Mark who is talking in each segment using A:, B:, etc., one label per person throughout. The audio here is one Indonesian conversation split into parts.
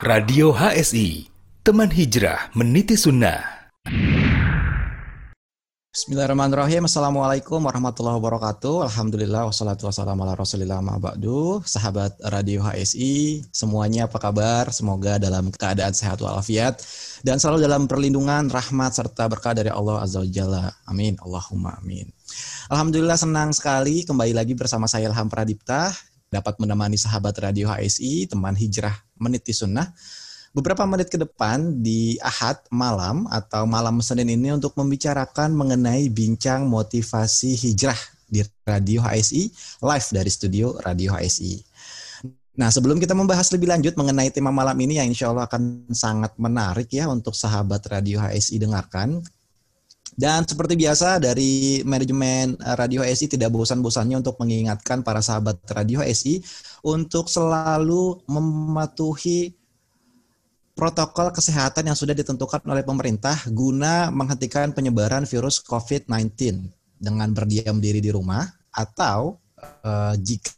A: Radio HSI, teman hijrah meniti sunnah.
B: Bismillahirrahmanirrahim. Assalamualaikum warahmatullahi wabarakatuh. Alhamdulillah wassalatu wassalamu ala rasulillah ma'ba'du. Sahabat Radio HSI, semuanya apa kabar? Semoga dalam keadaan sehat walafiat dan selalu dalam perlindungan, rahmat, serta berkah dari Allah Azza wa Jalla. Amin. Allahumma amin. Alhamdulillah senang sekali kembali lagi bersama saya Ilham Pradipta dapat menemani sahabat Radio HSI, teman hijrah meniti sunnah. Beberapa menit ke depan di Ahad malam atau malam Senin ini untuk membicarakan mengenai bincang motivasi hijrah di Radio HSI, live dari studio Radio HSI. Nah, sebelum kita membahas lebih lanjut mengenai tema malam ini yang insya Allah akan sangat menarik ya untuk sahabat Radio HSI dengarkan, dan seperti biasa dari manajemen Radio HSI tidak bosan-bosannya untuk mengingatkan para sahabat Radio HSI untuk selalu mematuhi protokol kesehatan yang sudah ditentukan oleh pemerintah guna menghentikan penyebaran virus COVID-19 dengan berdiam diri di rumah atau uh, jika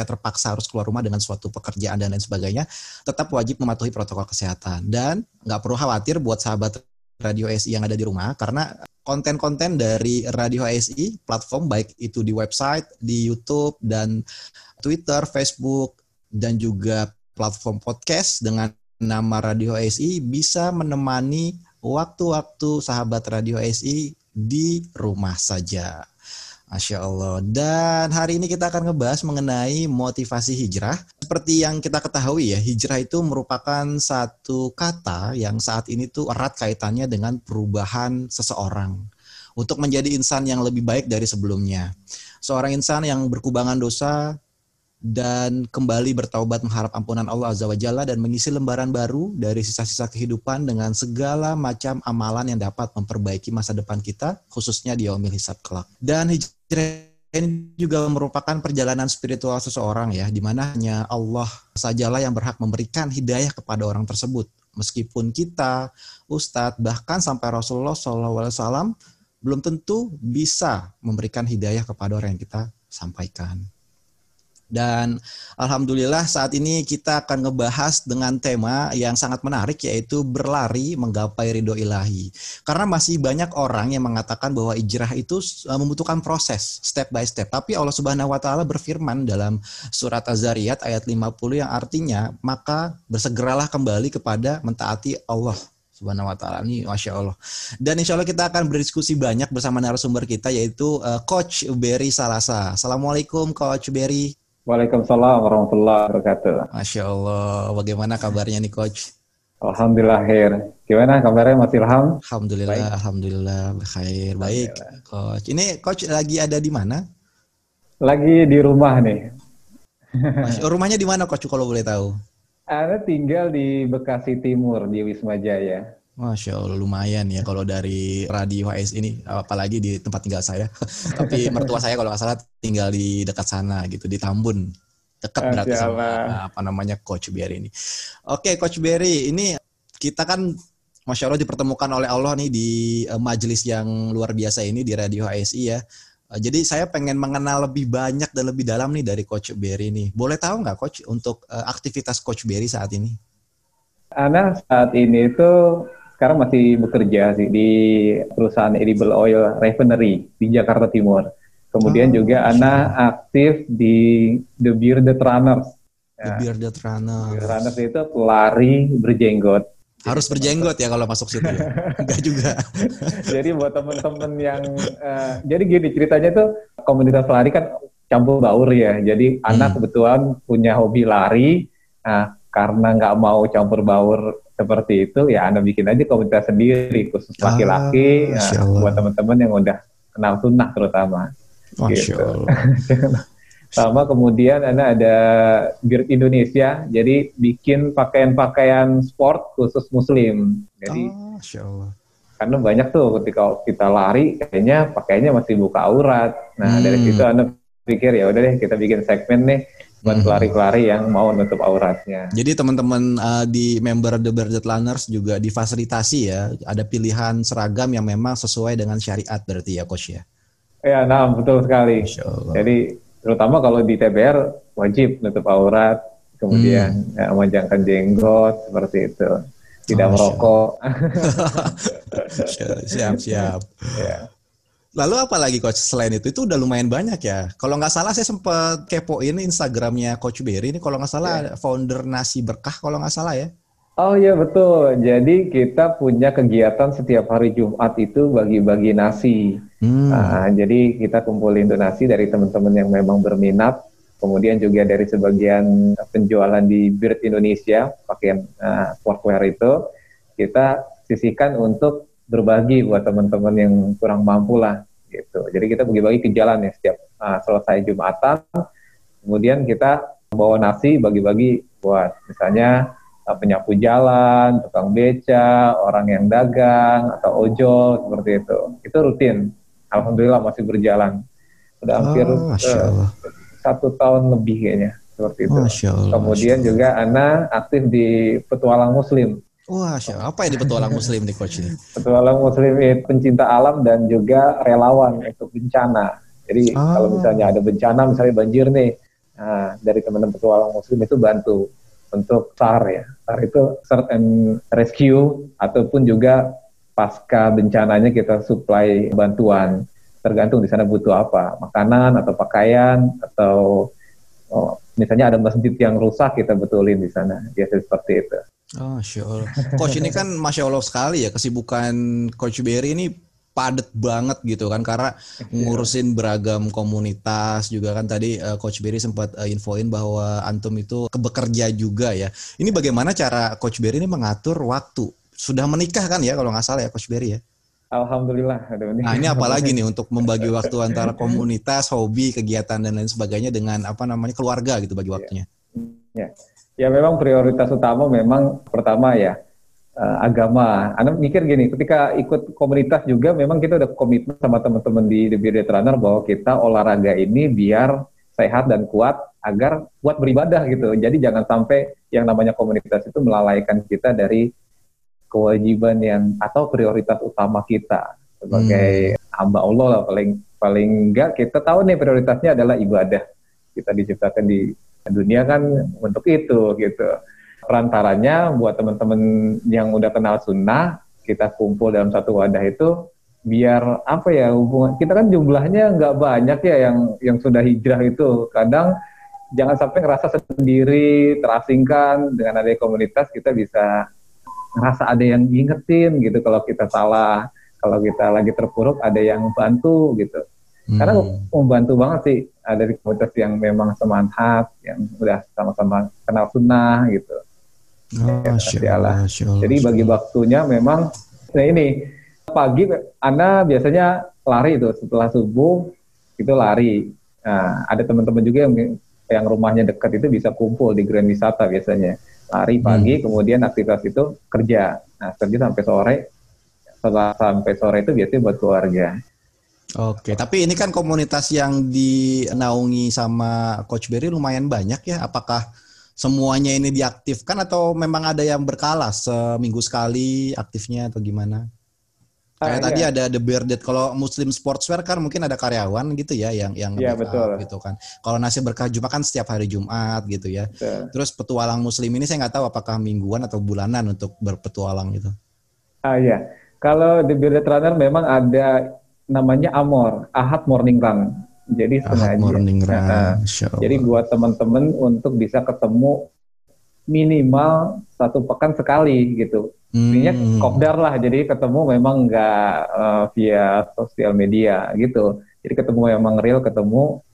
B: terpaksa harus keluar rumah dengan suatu pekerjaan dan lain sebagainya, tetap wajib mematuhi protokol kesehatan. Dan nggak perlu khawatir buat sahabat Radio SI yang ada di rumah karena konten-konten dari Radio SI platform baik itu di website, di YouTube dan Twitter, Facebook dan juga platform podcast dengan nama Radio SI bisa menemani waktu-waktu sahabat Radio SI di rumah saja. Masya Allah. Dan hari ini kita akan ngebahas mengenai motivasi hijrah. Seperti yang kita ketahui ya, hijrah itu merupakan satu kata yang saat ini tuh erat kaitannya dengan perubahan seseorang untuk menjadi insan yang lebih baik dari sebelumnya. Seorang insan yang berkubangan dosa, dan kembali bertaubat mengharap ampunan Allah Azza wa Jalla dan mengisi lembaran baru dari sisa-sisa kehidupan dengan segala macam amalan yang dapat memperbaiki masa depan kita khususnya di yaumil hisab kelak. Dan hijrah ini juga merupakan perjalanan spiritual seseorang ya di mana hanya Allah sajalah yang berhak memberikan hidayah kepada orang tersebut. Meskipun kita, ustadz, bahkan sampai Rasulullah SAW belum tentu bisa memberikan hidayah kepada orang yang kita sampaikan. Dan alhamdulillah saat ini kita akan ngebahas dengan tema yang sangat menarik yaitu berlari menggapai ridho ilahi. Karena masih banyak orang yang mengatakan bahwa hijrah itu eh, membutuhkan proses step by step. Tapi Allah Subhanahu wa taala berfirman dalam surat Az-Zariyat ayat 50 yang artinya maka bersegeralah kembali kepada mentaati Allah Subhanahu wa taala. Ini Masya Allah. Dan insya Allah kita akan berdiskusi banyak bersama narasumber kita yaitu uh, Coach Berry Salasa. Assalamualaikum Coach Berry.
C: Waalaikumsalam warahmatullahi wabarakatuh.
B: Masya Allah, bagaimana kabarnya nih Coach?
C: Alhamdulillah, Khair. Gimana kabarnya Mas Ilham?
B: Alhamdulillah, baik. Alhamdulillah, khair, baik. Coach, ini Coach lagi ada di mana?
C: Lagi di rumah nih.
B: Mas, rumahnya di mana Coach kalau boleh tahu?
C: Ada tinggal di Bekasi Timur, di Wisma Jaya.
B: Masya Allah lumayan ya kalau dari radio HS ini apalagi di tempat tinggal saya. Tapi mertua saya kalau nggak salah tinggal di dekat sana gitu di Tambun dekat berarti sama apa namanya Coach Berry ini. Oke Coach Berry ini kita kan Masya Allah dipertemukan oleh Allah nih di uh, majelis yang luar biasa ini di radio HSI ya. Uh, jadi saya pengen mengenal lebih banyak dan lebih dalam nih dari Coach Berry ini. Boleh tahu nggak Coach untuk uh, aktivitas Coach Berry saat ini?
C: Ana saat ini itu sekarang masih bekerja sih di perusahaan edible oil refinery di Jakarta Timur. Kemudian oh, juga Ana aktif di The Bearded Runners.
B: The ya. Bearded Runners.
C: Bearded Runners itu pelari berjenggot.
B: Harus berjenggot ya kalau masuk situ ya? Enggak juga.
C: jadi buat teman-teman yang uh, jadi gini ceritanya tuh komunitas lari kan campur baur ya. Jadi hmm. anak kebetulan punya hobi lari. Nah, karena nggak mau campur baur seperti itu ya anda bikin aja komunitas sendiri khusus ah, laki-laki ah, ya, buat teman-teman yang udah kenal sunnah terutama
B: Masya gitu.
C: sama kemudian anda ada Beard Indonesia jadi bikin pakaian-pakaian sport khusus muslim jadi
B: Masya Allah.
C: karena banyak tuh ketika kita lari kayaknya pakaiannya masih buka aurat nah hmm. dari situ anda pikir ya udah deh kita bikin segmen nih buat pelari-pelari yang mau nutup auratnya.
B: Jadi teman-teman uh, di member The Bearded Runners juga difasilitasi ya, ada pilihan seragam yang memang sesuai dengan syariat berarti ya coach ya.
C: Ya, nah betul sekali. Jadi terutama kalau di TBR wajib nutup aurat, kemudian hmm. ya, memanjangkan jenggot seperti itu, tidak oh, merokok.
B: siap siap. ya. Lalu apa lagi coach selain itu? Itu udah lumayan banyak ya. Kalau nggak salah saya sempat kepoin Instagramnya Coach Berry ini. Kalau nggak salah yeah. founder Nasi Berkah kalau nggak salah ya.
C: Oh iya betul. Jadi kita punya kegiatan setiap hari Jumat itu bagi-bagi nasi. Hmm. Nah, jadi kita kumpulin donasi dari teman-teman yang memang berminat. Kemudian juga dari sebagian penjualan di Bird Indonesia pakaian uh, sportwear itu kita sisihkan untuk berbagi buat teman-teman yang kurang mampu lah gitu. Jadi kita bagi-bagi ke jalan ya setiap uh, selesai Jumatan. Kemudian kita bawa nasi bagi-bagi buat misalnya uh, penyapu jalan, tukang beca, orang yang dagang atau ojol seperti itu. Itu rutin. Alhamdulillah masih berjalan. Sudah hampir oh, uh, satu tahun lebih kayaknya seperti itu. Kemudian juga Ana aktif di Petualang Muslim
B: Wah, siapa yang di petualang muslim nih coach ini?
C: Petualang muslim itu pencinta alam dan juga relawan untuk bencana. Jadi ah. kalau misalnya ada bencana, misalnya banjir nih, nah, dari teman-teman petualang muslim itu bantu untuk SAR ya. SAR itu search and rescue ataupun juga pasca bencananya kita supply bantuan. Tergantung di sana butuh apa, makanan atau pakaian atau oh, misalnya ada masjid yang rusak kita betulin di sana. Biasa seperti itu.
B: Oh, Masya Allah. Coach ini kan Masya Allah sekali ya kesibukan Coach Berry ini padat banget gitu kan karena ngurusin beragam komunitas juga kan tadi uh, Coach Berry sempat uh, infoin bahwa antum itu kebekerja juga ya. Ini bagaimana cara Coach Berry ini mengatur waktu? Sudah menikah kan ya kalau nggak salah ya Coach Berry ya?
C: Alhamdulillah.
B: Nah ini apalagi nih untuk membagi waktu antara komunitas, hobi, kegiatan dan lain sebagainya dengan apa namanya keluarga gitu bagi iya. waktunya.
C: Ya. Ya memang prioritas utama memang pertama ya uh, agama. Anda mikir gini, ketika ikut komunitas juga memang kita udah komitmen sama teman-teman di The Bearded Runner bahwa kita olahraga ini biar sehat dan kuat agar buat beribadah gitu. Jadi jangan sampai yang namanya komunitas itu melalaikan kita dari kewajiban yang atau prioritas utama kita sebagai hmm. hamba Allah lah paling paling enggak kita tahu nih prioritasnya adalah ibadah. Kita diciptakan di dunia kan untuk itu gitu. Perantaranya buat teman-teman yang udah kenal sunnah, kita kumpul dalam satu wadah itu biar apa ya hubungan kita kan jumlahnya nggak banyak ya yang yang sudah hijrah itu. Kadang jangan sampai ngerasa sendiri terasingkan dengan ada komunitas kita bisa ngerasa ada yang ngingetin gitu kalau kita salah. Kalau kita lagi terpuruk ada yang bantu gitu karena hmm. membantu banget sih dari komunitas yang memang semangat, yang udah sama-sama kenal sunnah gitu. Oh, ya, Allah. Jadi bagi waktunya memang nah ini pagi Anda biasanya lari itu setelah subuh itu lari. Nah, ada teman-teman juga yang yang rumahnya dekat itu bisa kumpul di Grand Wisata biasanya. Lari pagi, hmm. kemudian aktivitas itu kerja. Nah, kerja sampai sore. Setelah sampai sore itu biasanya buat keluarga.
B: Oke, tapi ini kan komunitas yang dinaungi sama Coach Berry lumayan banyak ya. Apakah semuanya ini diaktifkan atau memang ada yang berkala seminggu sekali aktifnya atau gimana? Kayak ah, tadi iya. ada The Bearded. Kalau Muslim Sportswear kan mungkin ada karyawan gitu ya yang yang
C: ya, betul.
B: gitu kan. Kalau Nasi Berkah Jumat kan setiap hari Jumat gitu ya. Betul. Terus petualang Muslim ini saya nggak tahu apakah mingguan atau bulanan untuk berpetualang gitu.
C: Ah iya. Kalau The Bearded Runner memang ada namanya Amor, Ahad Morning Run. Jadi
B: Ahad Morning Run. Nah,
C: jadi buat teman-teman untuk bisa ketemu minimal satu pekan sekali gitu. Hmm. kopdar lah, jadi ketemu memang nggak uh, via sosial media gitu. Jadi ketemu memang real, ketemu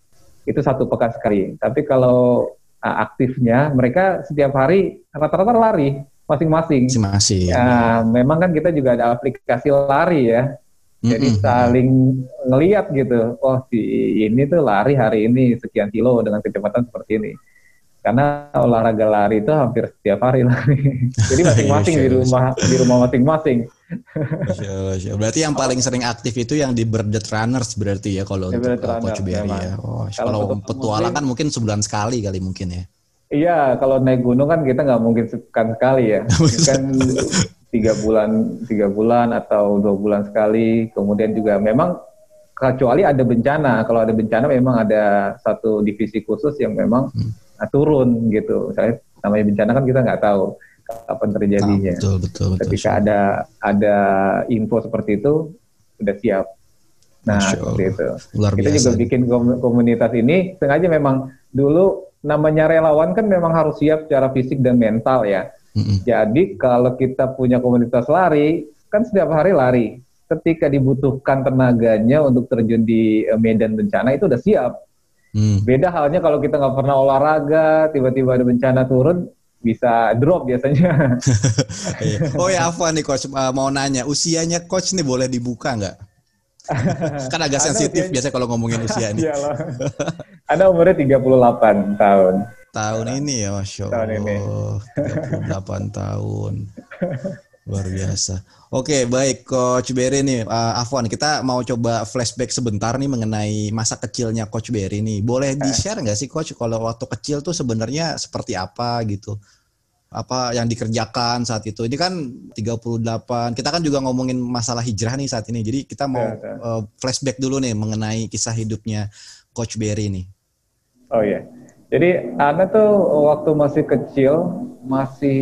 C: itu satu pekan sekali. Tapi kalau uh, aktifnya mereka setiap hari rata-rata lari masing-masing.
B: Masing-masing.
C: Nah, memang kan kita juga ada aplikasi lari ya. Jadi saling ngeliat gitu, oh si ini tuh lari hari ini sekian kilo dengan kecepatan seperti ini. Karena olahraga lari itu hampir setiap hari lari. Jadi masing-masing di rumah di rumah masing-masing.
B: berarti yang paling sering aktif itu yang di Birded Runners berarti ya kalau untuk uh, Coach Berry ya. Oh, kalau petualang kan mungkin sebulan sekali kali mungkin ya.
C: Iya, kalau naik gunung kan kita nggak mungkin sekan sekali ya. kan tiga bulan tiga bulan atau dua bulan sekali kemudian juga memang kecuali ada bencana kalau ada bencana memang ada satu divisi khusus yang memang hmm. turun gitu. Misalnya namanya bencana kan kita nggak tahu kapan terjadinya.
B: Nah, betul, betul, betul.
C: Ketika ada ada info seperti itu, udah siap. Nah, seperti itu.
B: Luar
C: Kita
B: biasa.
C: juga bikin kom- komunitas ini sengaja memang dulu namanya relawan kan memang harus siap secara fisik dan mental ya.
B: Mm-mm.
C: Jadi kalau kita punya komunitas lari, kan setiap hari lari. Ketika dibutuhkan tenaganya untuk terjun di eh, medan bencana itu udah siap.
B: Hmm.
C: Beda halnya kalau kita nggak pernah olahraga, tiba-tiba ada bencana turun, bisa drop biasanya.
B: Iya. Oh ya Afwan nih coach Uh, mau nanya usianya coach nih boleh dibuka nggak? kan agak sensitif
C: usianya-
B: biasa kalau ngomongin usia nih.
C: Iyalah. Anda umurnya 38 tahun.
B: Tahun ini ya Masya
C: Tahun
B: Allah.
C: ini.
B: 38 tahun. Luar biasa. Oke, baik Coach Berry nih. Uh, Afwan, kita mau coba flashback sebentar nih mengenai masa kecilnya Coach Berry nih. Boleh di-share nggak sih Coach kalau waktu kecil tuh sebenarnya seperti apa gitu? Apa yang dikerjakan saat itu? Ini kan 38. Kita kan juga ngomongin masalah hijrah nih saat ini. Jadi kita mau uh, flashback dulu nih mengenai kisah hidupnya Coach Berry nih.
C: Oh iya. Jadi Ana tuh waktu masih kecil, masih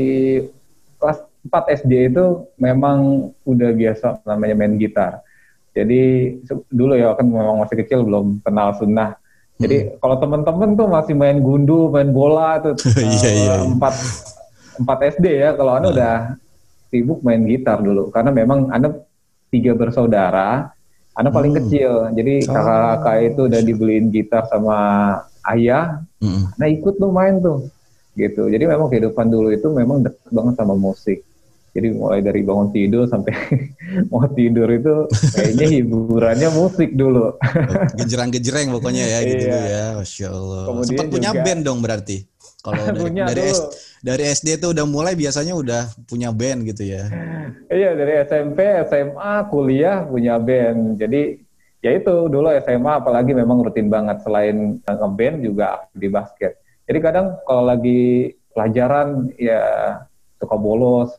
C: kelas 4 SD itu memang udah biasa namanya main gitar. Jadi dulu ya kan memang masih kecil belum kenal sunnah. Jadi kalau temen-temen tuh masih main gundu, main bola tuh
B: Iya, iya, iya.
C: eh, empat empat SD ya. Kalau Ana udah sibuk main gitar dulu karena memang Ana tiga bersaudara. Ana paling
B: Hmm.
C: kecil. Jadi
B: Oh.
C: kakak-kakak itu udah dibeliin gitar sama ayah.
B: Mm-mm.
C: Nah ikut tuh main tuh. Gitu. Jadi memang kehidupan dulu itu memang dekat banget sama musik. Jadi mulai dari bangun tidur sampai mau tidur itu kayaknya hiburannya musik dulu.
B: Gejerang-gejereng pokoknya ya gitu
C: Iya.
B: ya, masya Allah.
C: Kemudian
B: Sempat punya
C: juga-
B: band dong berarti. Kalau dari,
C: Punya
B: dari. S- dari SD tuh udah mulai biasanya udah punya band gitu ya.
C: Iya dari SMP, SMA, kuliah punya band. Jadi ya itu dulu SMA apalagi memang rutin banget selain ngeband juga di basket. Jadi kadang kalau lagi pelajaran ya suka bolos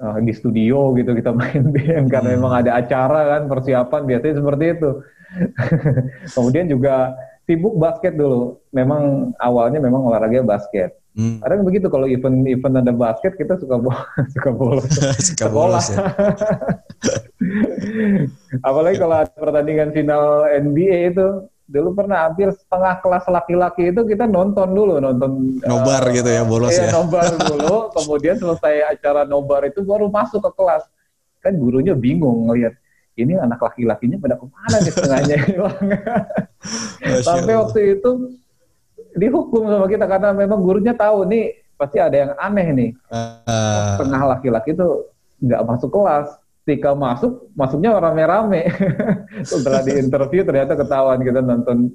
C: eh, di studio gitu kita main band karena
B: Hmm.
C: memang ada acara kan persiapan biasanya seperti itu. Kemudian juga sibuk basket dulu. Memang awalnya memang olahraga basket.
B: Hmm.
C: Kadang begitu kalau event-event ada basket kita suka bo- suka bolos.
B: Suka bolos ya.
C: Apalagi kalau ada pertandingan final NBA itu dulu pernah hampir setengah kelas laki-laki itu kita nonton dulu nonton
B: Nobar
C: eh,
B: gitu ya, bolos
C: iya,
B: ya.
C: nobar dulu kemudian selesai acara nobar itu baru masuk ke kelas kan gurunya bingung ngelihat ini anak laki-lakinya pada ke mana nih setengahnya hilang sampai waktu itu dihukum sama kita karena memang gurunya tahu nih pasti ada yang aneh nih
B: Ah,
C: setengah laki-laki itu nggak masuk kelas. Ketika masuk, masuknya rame-rame. Setelah diinterview ternyata ketahuan kita nonton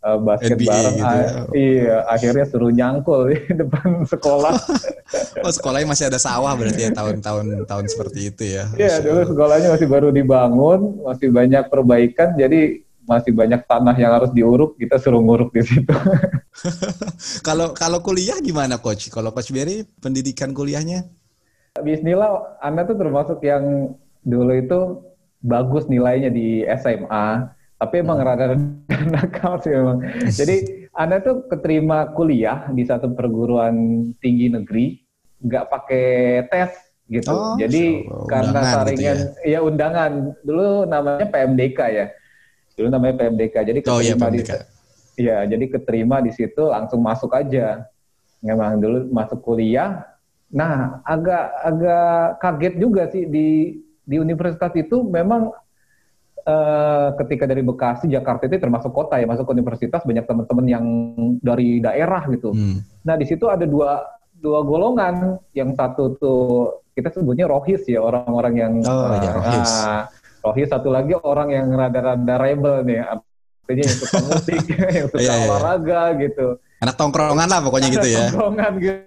C: uh, basket
B: NBA
C: bareng.
B: gitu
C: Ah,
B: ya.
C: Iya, akhirnya suruh nyangkul di depan sekolah.
B: oh sekolahnya masih ada sawah berarti ya tahun-tahun tahun seperti itu ya.
C: Iya, dulu sekolahnya masih baru dibangun, masih banyak perbaikan, jadi masih banyak tanah yang harus diuruk, kita suruh nguruk di situ.
B: Kalau kalau kuliah gimana coach? Kalau coach Berry pendidikan kuliahnya?
C: Bismillah, Anda tuh termasuk yang dulu itu bagus nilainya di SMA, tapi emang rada nakal sih memang. Jadi Anda tuh keterima kuliah di satu perguruan tinggi negeri, nggak pakai tes gitu.
B: Oh,
C: Jadi karena
B: gitu
C: saringan, ya undangan. Dulu namanya PMDK ya. Dulu namanya PMDK. Jadi
B: Oh iya
C: keterima di
B: PMDK.
C: Iya, jadi keterima di situ langsung masuk aja. Memang dulu masuk kuliah. Nah, agak agak kaget juga sih di di universitas itu memang eh, ketika dari Bekasi, Jakarta itu termasuk kota ya, masuk ke universitas banyak teman-teman yang dari daerah gitu.
B: Hmm.
C: Nah, di situ ada dua dua golongan. Yang satu tuh kita sebutnya rohis ya, orang-orang yang
B: Oh, ya, rohis.
C: ah, rohis satu lagi orang yang rada-rada rebel nih, artinya yang suka musik, yang suka
B: Iya, iya.
C: olahraga gitu.
B: Anak tongkrongan lah pokoknya gitu ya.
C: Tongkrongan gitu.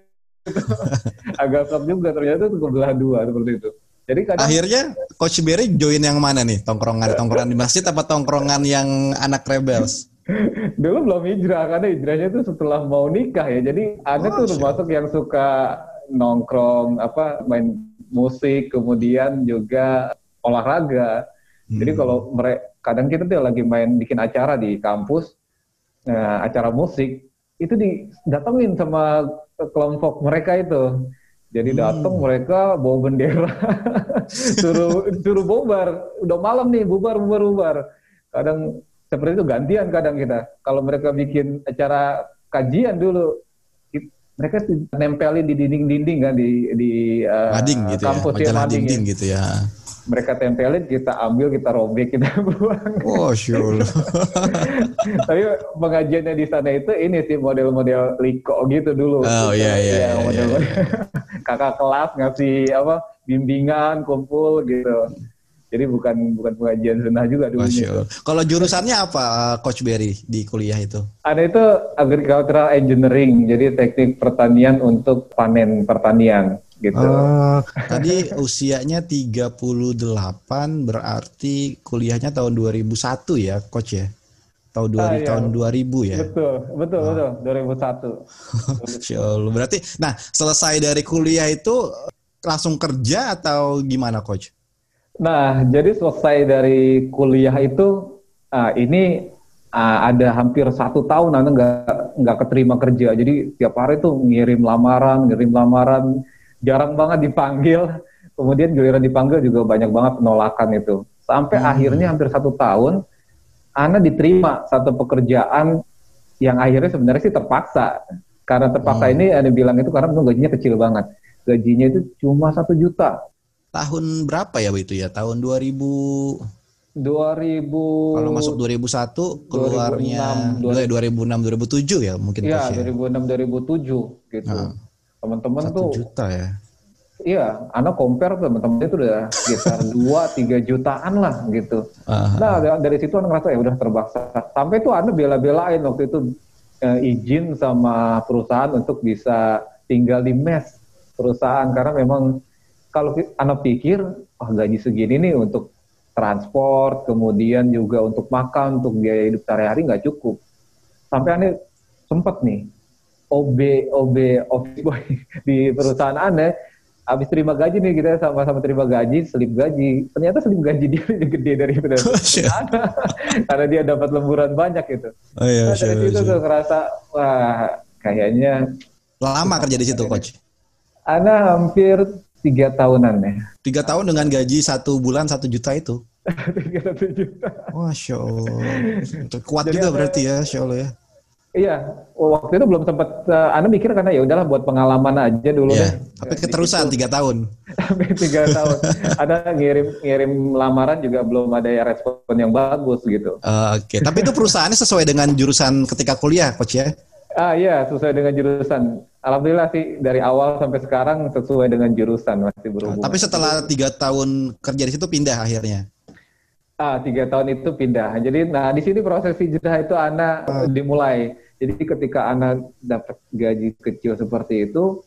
C: Agak shock juga ternyata itu kebelah dua seperti itu. Jadi kadang
B: Akhirnya Coach Berry join yang mana nih? Tongkrongan tongkrongan di masjid apa tongkrongan yang anak rebels?
C: dulu belum hijrah karena hijrahnya itu setelah mau nikah ya. Jadi ada
B: Oh,
C: tuh termasuk yang suka nongkrong apa main musik kemudian juga olahraga. Jadi
B: Hmm.
C: kalau mereka kadang kita tuh lagi main bikin acara di kampus, nah, acara musik. itu didatengin sama kelompok mereka itu. Jadi
B: Hmm.
C: datang mereka bawa bendera, suruh suruh bubar. Udah malam nih, bubar, bubar, bubar. Kadang seperti itu gantian kadang kita. Kalau mereka bikin acara kajian dulu, mereka nempelin di dinding-dinding kan di di
B: Mading gitu ya,
C: kampus
B: majalah
C: mading
B: dinding
C: ya.
B: gitu ya.
C: Mereka tempelin, kita ambil, kita robek, kita buang.
B: Oh, sure.
C: Tapi pengajiannya di sana itu ini sih model-model liko gitu dulu.
B: Oh, iya, iya, iya,
C: model-
B: iya,
C: Kakak kelas ngasih apa bimbingan, kumpul gitu. Jadi bukan bukan pengajian sunnah juga dulu.
B: Allah. Kalau jurusannya apa, Coach Berry di kuliah itu?
C: Ada itu agricultural engineering, jadi teknik pertanian untuk panen pertanian gitu.
B: Oh, tadi usianya 38 berarti kuliahnya tahun 2001 ya, coach ya? Tahun 2000
C: Ah, iya.
B: tahun 2000 ya.
C: Betul, betul,
B: Ah.
C: betul. 2001.
B: Masya Allah. Berarti nah, selesai dari kuliah itu langsung kerja atau gimana, coach?
C: Nah, jadi selesai dari kuliah itu, ah, ini ah, ada hampir satu tahun Anda nggak nggak keterima kerja. Jadi tiap hari tuh ngirim lamaran, ngirim lamaran, jarang banget dipanggil. Kemudian giliran dipanggil juga banyak banget penolakan itu. Sampai
B: Hmm.
C: akhirnya hampir satu tahun, Anda diterima satu pekerjaan yang akhirnya sebenarnya sih terpaksa. Karena terpaksa
B: Hmm.
C: ini Anda bilang itu karena memang gajinya kecil banget. Gajinya itu cuma satu juta.
B: Tahun berapa ya itu ya? Tahun 2000
C: 2000
B: kalau masuk 2001 keluarnya
C: 2006,
B: 2006 2007 ya mungkin
C: Iya,
B: ya.
C: 2006 2007 gitu.
B: Nah.
C: Teman-teman tuh
B: juta ya.
C: iya, anak compare teman-teman itu udah sekitar 2 3 jutaan lah gitu.
B: Ah,
C: Nah, da- dari situ anak ngerasa ya udah terbaksa. Sampai tuh anak bela-belain waktu itu eh, izin sama perusahaan untuk bisa tinggal di mes perusahaan karena memang kalau anak pikir ah gaji segini nih untuk transport, kemudian juga untuk makan, untuk biaya hidup sehari-hari nggak cukup. Sampai aneh sempet nih OB OB office boy di perusahaan aneh habis terima gaji nih kita sama-sama terima gaji, selip gaji. Ternyata selip gaji dia lebih gede daripada perusahaan. karena dia dapat lemburan banyak gitu.
B: Oh iya,
C: Nah, dari
B: sure,
C: situ
B: sure.
C: tuh ngerasa wah kayaknya
B: Lama kerja di situ, coach.
C: Ana hampir tiga tahunan ya.
B: Tiga tahun dengan gaji satu bulan satu juta itu.
C: Tiga satu juta.
B: Masya Allah. Kuat
C: Jadi
B: juga berarti ya, Masya Allah ya.
C: Iya, waktu itu belum sempat. Uh, Ana mikir karena ya udahlah buat pengalaman aja dulu
B: Iya.
C: deh.
B: Tapi keterusan tiga tahun.
C: Sampai tiga tahun. Ada ngirim ngirim lamaran juga belum ada ya respon yang bagus gitu.
B: Eh, Oke, tapi itu perusahaannya sesuai dengan jurusan ketika kuliah, coach ya?
C: Ah iya, sesuai dengan jurusan. Alhamdulillah sih dari awal sampai sekarang sesuai dengan jurusan masih berhubungan.
B: Tapi setelah tiga tahun kerja di situ pindah akhirnya.
C: Ah, tiga tahun itu pindah. Jadi, nah di sini proses hijrah itu anak
B: Ah.
C: dimulai. Jadi ketika anak dapat gaji kecil seperti itu,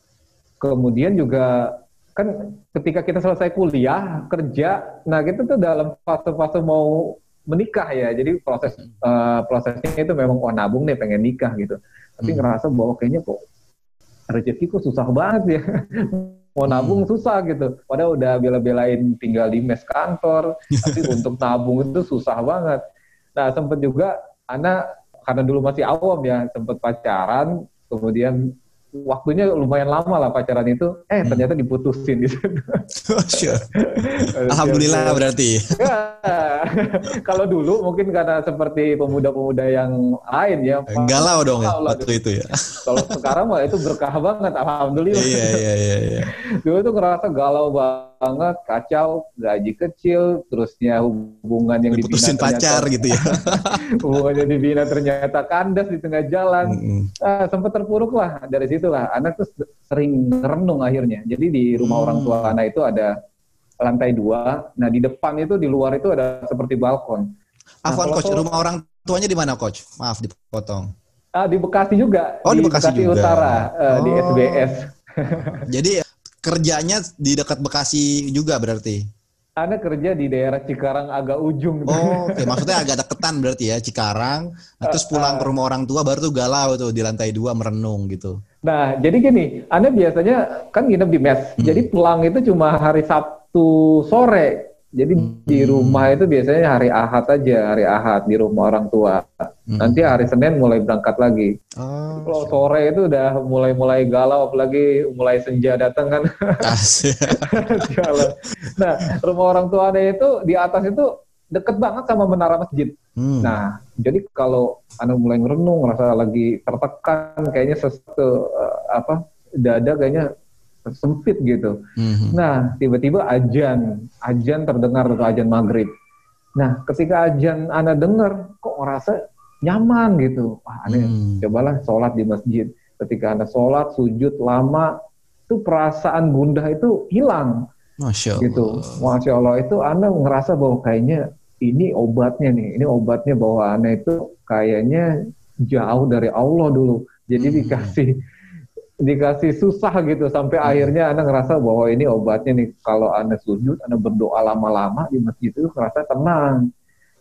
C: kemudian juga kan ketika kita selesai kuliah kerja, nah kita tuh dalam fase-fase mau menikah ya. Jadi proses eh, prosesnya itu memang oh nabung nih pengen nikah gitu. Tapi
B: Hmm.
C: ngerasa bahwa kayaknya kok rezeki kok susah banget ya. mau nabung susah gitu. Padahal udah bela-belain tinggal di mes kantor, tapi untuk nabung itu susah banget. Nah sempet juga anak karena dulu masih awam ya sempet pacaran, kemudian waktunya lumayan lama lah pacaran itu, eh ternyata diputusin di sana.
B: Masya Alhamdulillah berarti.
C: Ya, kalau dulu mungkin karena seperti pemuda-pemuda yang lain ya.
B: Galau dong ya waktu itu ya.
C: Kalau sekarang mah itu berkah banget, alhamdulillah.
B: Iya, iya, iya. iya.
C: Dulu tuh ngerasa galau banget, kacau, gaji kecil, terusnya hubungan yang
B: Diputusin
C: dibina
B: pacar
C: ternyata,
B: gitu ya.
C: hubungan yang dibina ternyata kandas di tengah jalan.
B: Mm-mm.
C: Ah, sempat terpuruk lah dari situlah. Anak tuh sering renung akhirnya. Jadi di rumah
B: Hmm.
C: orang tua anak itu ada lantai dua. Nah di depan itu di luar itu ada seperti balkon.
B: Afwan
C: kalau-
B: coach, rumah orang tuanya di mana coach? Maaf dipotong.
C: Ah di Bekasi juga.
B: Oh, di Bekasi juga.
C: Utara eh, di
B: Oh.
C: SBS.
B: Jadi kerjanya di dekat Bekasi juga berarti.
C: Anak kerja di daerah Cikarang agak ujung.
B: Oh, oke. Maksudnya agak deketan berarti ya, Cikarang. Nah, terus pulang ke rumah orang tua baru tuh galau tuh di lantai dua merenung gitu.
C: Nah, jadi gini, Anda biasanya kan nginep di mes.
B: Hmm.
C: Jadi pulang itu cuma hari Sabtu sore. Jadi di
B: Hmm.
C: rumah itu biasanya hari Ahad aja, hari Ahad di rumah orang tua.
B: Hmm.
C: Nanti hari Senin mulai berangkat lagi.
B: Oh,
C: Kalau sore itu udah mulai-mulai galau, apalagi mulai senja datang kan. nah, rumah orang tua Anda itu di atas itu deket banget sama menara masjid.
B: Hmm.
C: Nah, jadi kalau Anda mulai ngerenung, ngerasa lagi tertekan, kayaknya sesuatu eh, apa dada kayaknya sempit gitu.
B: Mhm.
C: Nah, tiba-tiba ajan, ajan terdengar atau ajan maghrib. Nah, ketika ajan Anda dengar, kok ngerasa nyaman gitu. Wah, Anda
B: Hmm.
C: cobalah sholat di masjid. Ketika Anda sholat, sujud lama, itu perasaan gundah itu hilang
B: Masya Allah.
C: gitu. Masya Allah itu Anda ngerasa bahwa kayaknya ini obatnya nih, ini obatnya bahwa Anda itu kayaknya jauh dari Allah dulu. Jadi
B: Hmm.
C: dikasih dikasih susah gitu sampai akhirnya Anda ngerasa bahwa ini obatnya nih. Kalau Anda sujud, Anda berdoa lama-lama di masjid itu ngerasa tenang.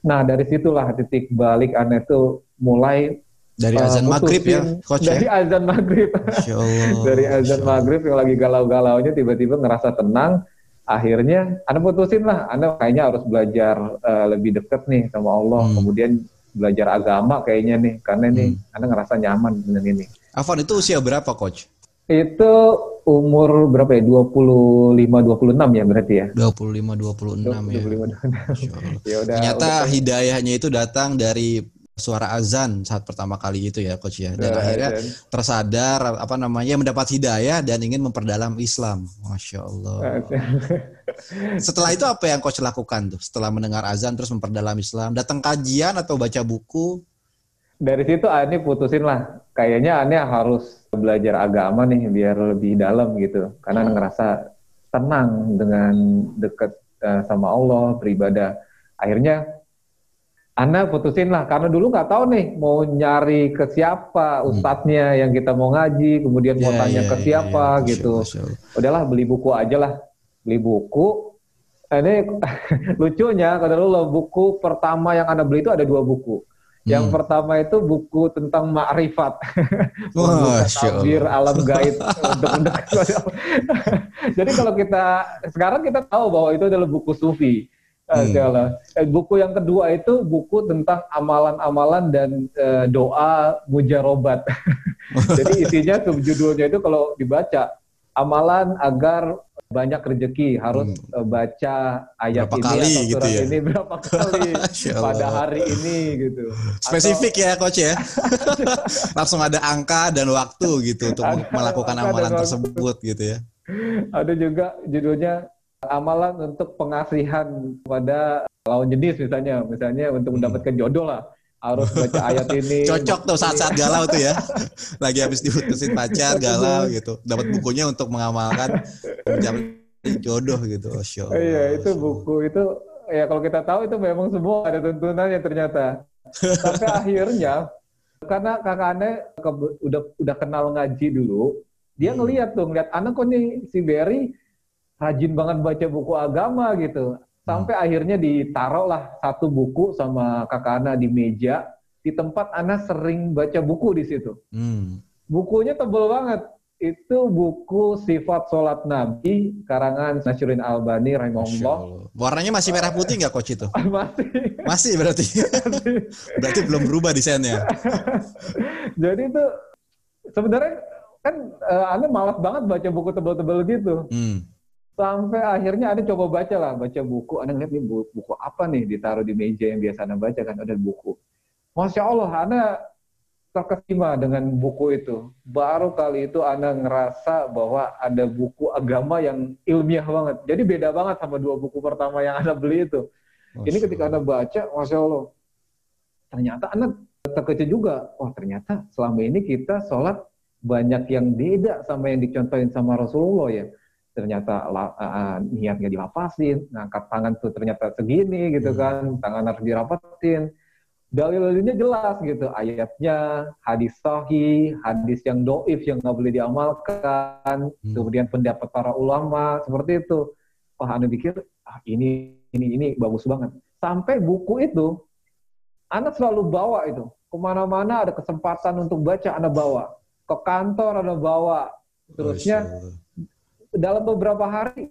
C: Nah dari situlah titik balik Anda itu mulai
B: Dari
C: uh,
B: azan maghrib ya, coach
C: Dari
B: ya.
C: azan maghrib. Dari azan maghrib yang lagi galau-galaunya tiba-tiba ngerasa tenang akhirnya anda putusin lah anda kayaknya harus belajar eh, lebih dekat nih sama Allah
B: Hmm.
C: kemudian belajar agama kayaknya nih karena nih
B: Hmm.
C: anda ngerasa nyaman dengan ini
B: Afan itu usia berapa coach?
C: itu umur berapa ya 25 26 ya berarti ya
B: 25 26 ya.
C: 25
B: Masya Allah.
C: ya udah
B: Ternyata
C: udah-
B: hidayahnya itu datang dari suara azan saat pertama kali itu ya coach ya. Dan
C: udah-
B: akhirnya
C: dan-
B: tersadar apa namanya mendapat hidayah dan ingin memperdalam Islam. Masya Allah. Setelah itu apa yang coach lakukan tuh? Setelah mendengar azan terus memperdalam Islam, datang kajian atau baca buku?
C: Dari situ Ani putusin lah. Kayaknya Ani harus belajar agama nih biar lebih dalam gitu. Karena Ani ngerasa tenang dengan dekat eh, sama Allah beribadah. Akhirnya Ana putusin lah. Karena dulu nggak tahu nih mau nyari ke siapa ustadznya yang kita mau ngaji kemudian mau
B: Ya,
C: tanya
B: ya,
C: ke
B: ya,
C: siapa
B: ya, Masya
C: gitu. Udahlah beli buku aja lah. Beli buku. Ini lucunya kalau dulu buku pertama yang anda beli itu ada dua buku yang
B: Hmm.
C: pertama itu buku tentang makrifat tabir
B: Allah.
C: alam gaib jadi kalau kita sekarang kita tahu bahwa itu adalah buku sufi
B: Hmm.
C: Masya Allah. Eh, buku yang kedua itu buku tentang amalan-amalan dan eh, doa mujarobat. Jadi isinya subjudulnya itu kalau dibaca amalan agar banyak rezeki harus eh, baca ayat
B: Hmm. Berapa
C: ini
B: kali
C: atau
B: gitu
C: surat
B: ya?
C: ini berapa kali pada hari ini gitu.
B: Spesifik ya coach ya. Langsung ada angka dan waktu gitu untuk melakukan
C: angka
B: amalan
C: waktu.
B: tersebut gitu ya.
C: Ada juga judulnya amalan untuk pengasihan pada lawan jenis misalnya, misalnya untuk mendapatkan jodoh lah harus baca ayat ini.
B: Cocok tuh saat-saat galau tuh ya. Lagi habis diputusin pacar galau gitu. Dapat bukunya untuk mengamalkan mencari jodoh gitu. Masya Allah.
C: Iya, itu buku itu ya kalau kita tahu itu memang semua ada tuntunannya ternyata. Sampai akhirnya karena kakak Ane ke- udah udah kenal ngaji dulu, dia
B: Hmm.
C: ngeliat tuh, ngeliat anak kok nih si Berry rajin banget baca buku agama gitu. Sampai akhirnya ditaruh lah satu buku sama kakak Ana di meja di tempat Ana sering baca buku di situ.
B: Hmm.
C: Bukunya tebel banget. Itu buku Sifat Sholat Nabi karangan Nasiruddin Albani rahimahullah.
B: Warnanya masih merah putih nggak coach itu?
C: Masih.
B: Masih berarti. berarti belum berubah desainnya.
C: Jadi itu sebenarnya kan eh, Anda malas banget baca buku tebel-tebel gitu.
B: Hmm.
C: Sampai akhirnya Anda coba baca lah, baca buku. Anda ngeliat nih buku, buku apa nih ditaruh di meja yang biasa Anda baca kan ada buku. Masya Allah, Anda terkesima dengan buku itu. Baru kali itu Anda ngerasa bahwa ada buku agama yang ilmiah banget. Jadi beda banget sama dua buku pertama yang Anda beli itu. Ini ketika. Anda baca, Masya Allah, ternyata Anda terkejut juga. Wah ternyata selama ini kita sholat banyak yang beda sama yang dicontohin sama Rasulullah ya. Ternyata uh, niatnya dilapasin, ngangkat tangan tuh ternyata segini gitu
B: Hmm.
C: kan, tangan harus dirapatin. Dalil-dalilnya jelas gitu, ayatnya, hadis sahih, hadis yang doif yang nggak boleh diamalkan,
B: Hmm.
C: kemudian pendapat para ulama seperti itu. Wah, anda pikir ah, ini ini ini bagus banget. Sampai buku itu, anda selalu bawa itu ke mana-mana ada kesempatan untuk baca, anda bawa ke kantor, anda bawa. Terusnya. Dalam beberapa hari,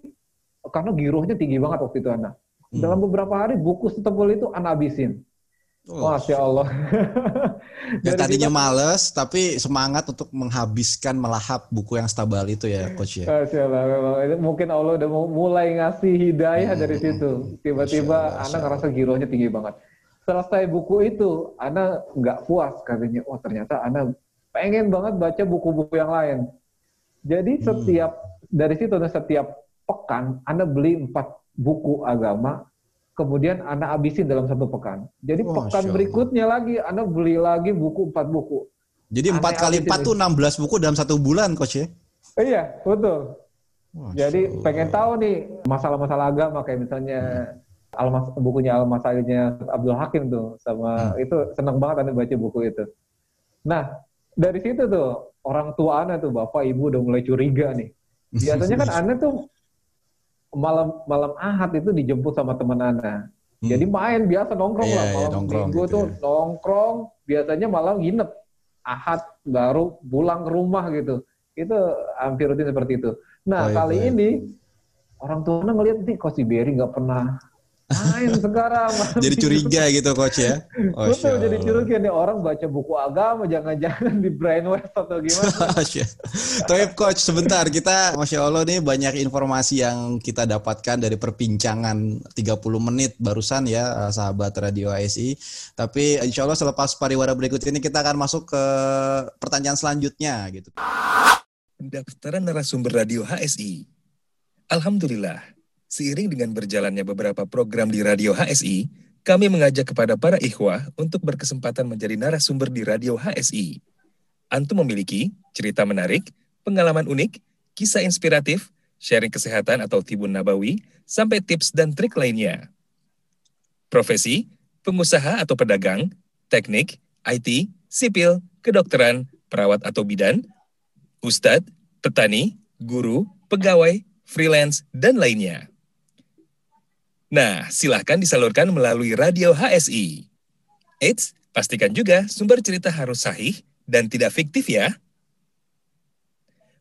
C: karena girohnya tinggi banget waktu itu anda. Hmm. Dalam beberapa hari buku setebal itu anak habisin. Oh, Masya Allah.
B: yang tadinya kita, males, tapi semangat untuk menghabiskan melahap buku yang setebal itu ya, Coach ya.
C: Masya Allah, mungkin Allah udah mulai ngasih hidayah hmm, dari situ. Tiba-tiba anak ngerasa girohnya tinggi banget. Selesai buku itu, anak nggak puas katanya. Oh ternyata anak pengen banget baca buku-buku yang lain. Jadi hmm. setiap hmm. Dari situ setiap pekan, anak beli empat buku agama kemudian anak habisin dalam satu pekan. Jadi oh, pekan berikutnya lagi anak beli lagi buku empat buku.
B: Jadi empat kali empat tuh enam belas buku dalam satu bulan, coach ya?
C: Iya, betul. Masya Jadi pengen tahu nih masalah-masalah agama kayak misalnya hmm. Almas bukunya Al Masalihnya Abdul Hakim tuh sama hmm. itu seneng banget anda baca buku itu. Nah dari situ tuh orang tua anak tuh bapak ibu udah mulai curiga nih. Biasanya kan anak tuh malam malam ahad itu dijemput sama teman Ana. Hmm. Jadi main biasa nongkrong yeah, lah iya, malam yeah, minggu gitu tuh ya. nongkrong biasanya malam nginep ahad baru pulang ke rumah gitu. Itu hampir rutin seperti itu. Nah oh, kali iya. ini orang tua ngeliat nih kok si Berry nggak pernah main sekarang.
B: jadi curiga gitu coach ya.
C: Oh, Betul jadi curiga nih orang baca buku agama jangan-jangan di brainwash atau gimana.
B: Tapi coach sebentar kita Masya Allah nih banyak informasi yang kita dapatkan dari perbincangan 30 menit barusan ya eh, sahabat Radio ASI. Tapi insya Allah selepas pariwara berikut ini kita akan masuk ke pertanyaan selanjutnya gitu.
A: Pendaftaran narasumber Radio HSI. Alhamdulillah, Seiring dengan berjalannya beberapa program di Radio HSI, kami mengajak kepada para ikhwah untuk berkesempatan menjadi narasumber di Radio HSI. Antum memiliki cerita menarik, pengalaman unik, kisah inspiratif, sharing kesehatan atau tibun nabawi, sampai tips dan trik lainnya. Profesi, pengusaha atau pedagang, teknik, IT, sipil, kedokteran, perawat atau bidan, ustadz, petani, guru, pegawai, freelance, dan lainnya. Nah, silahkan disalurkan melalui radio HSI. Eits, pastikan juga sumber cerita harus sahih dan tidak fiktif ya.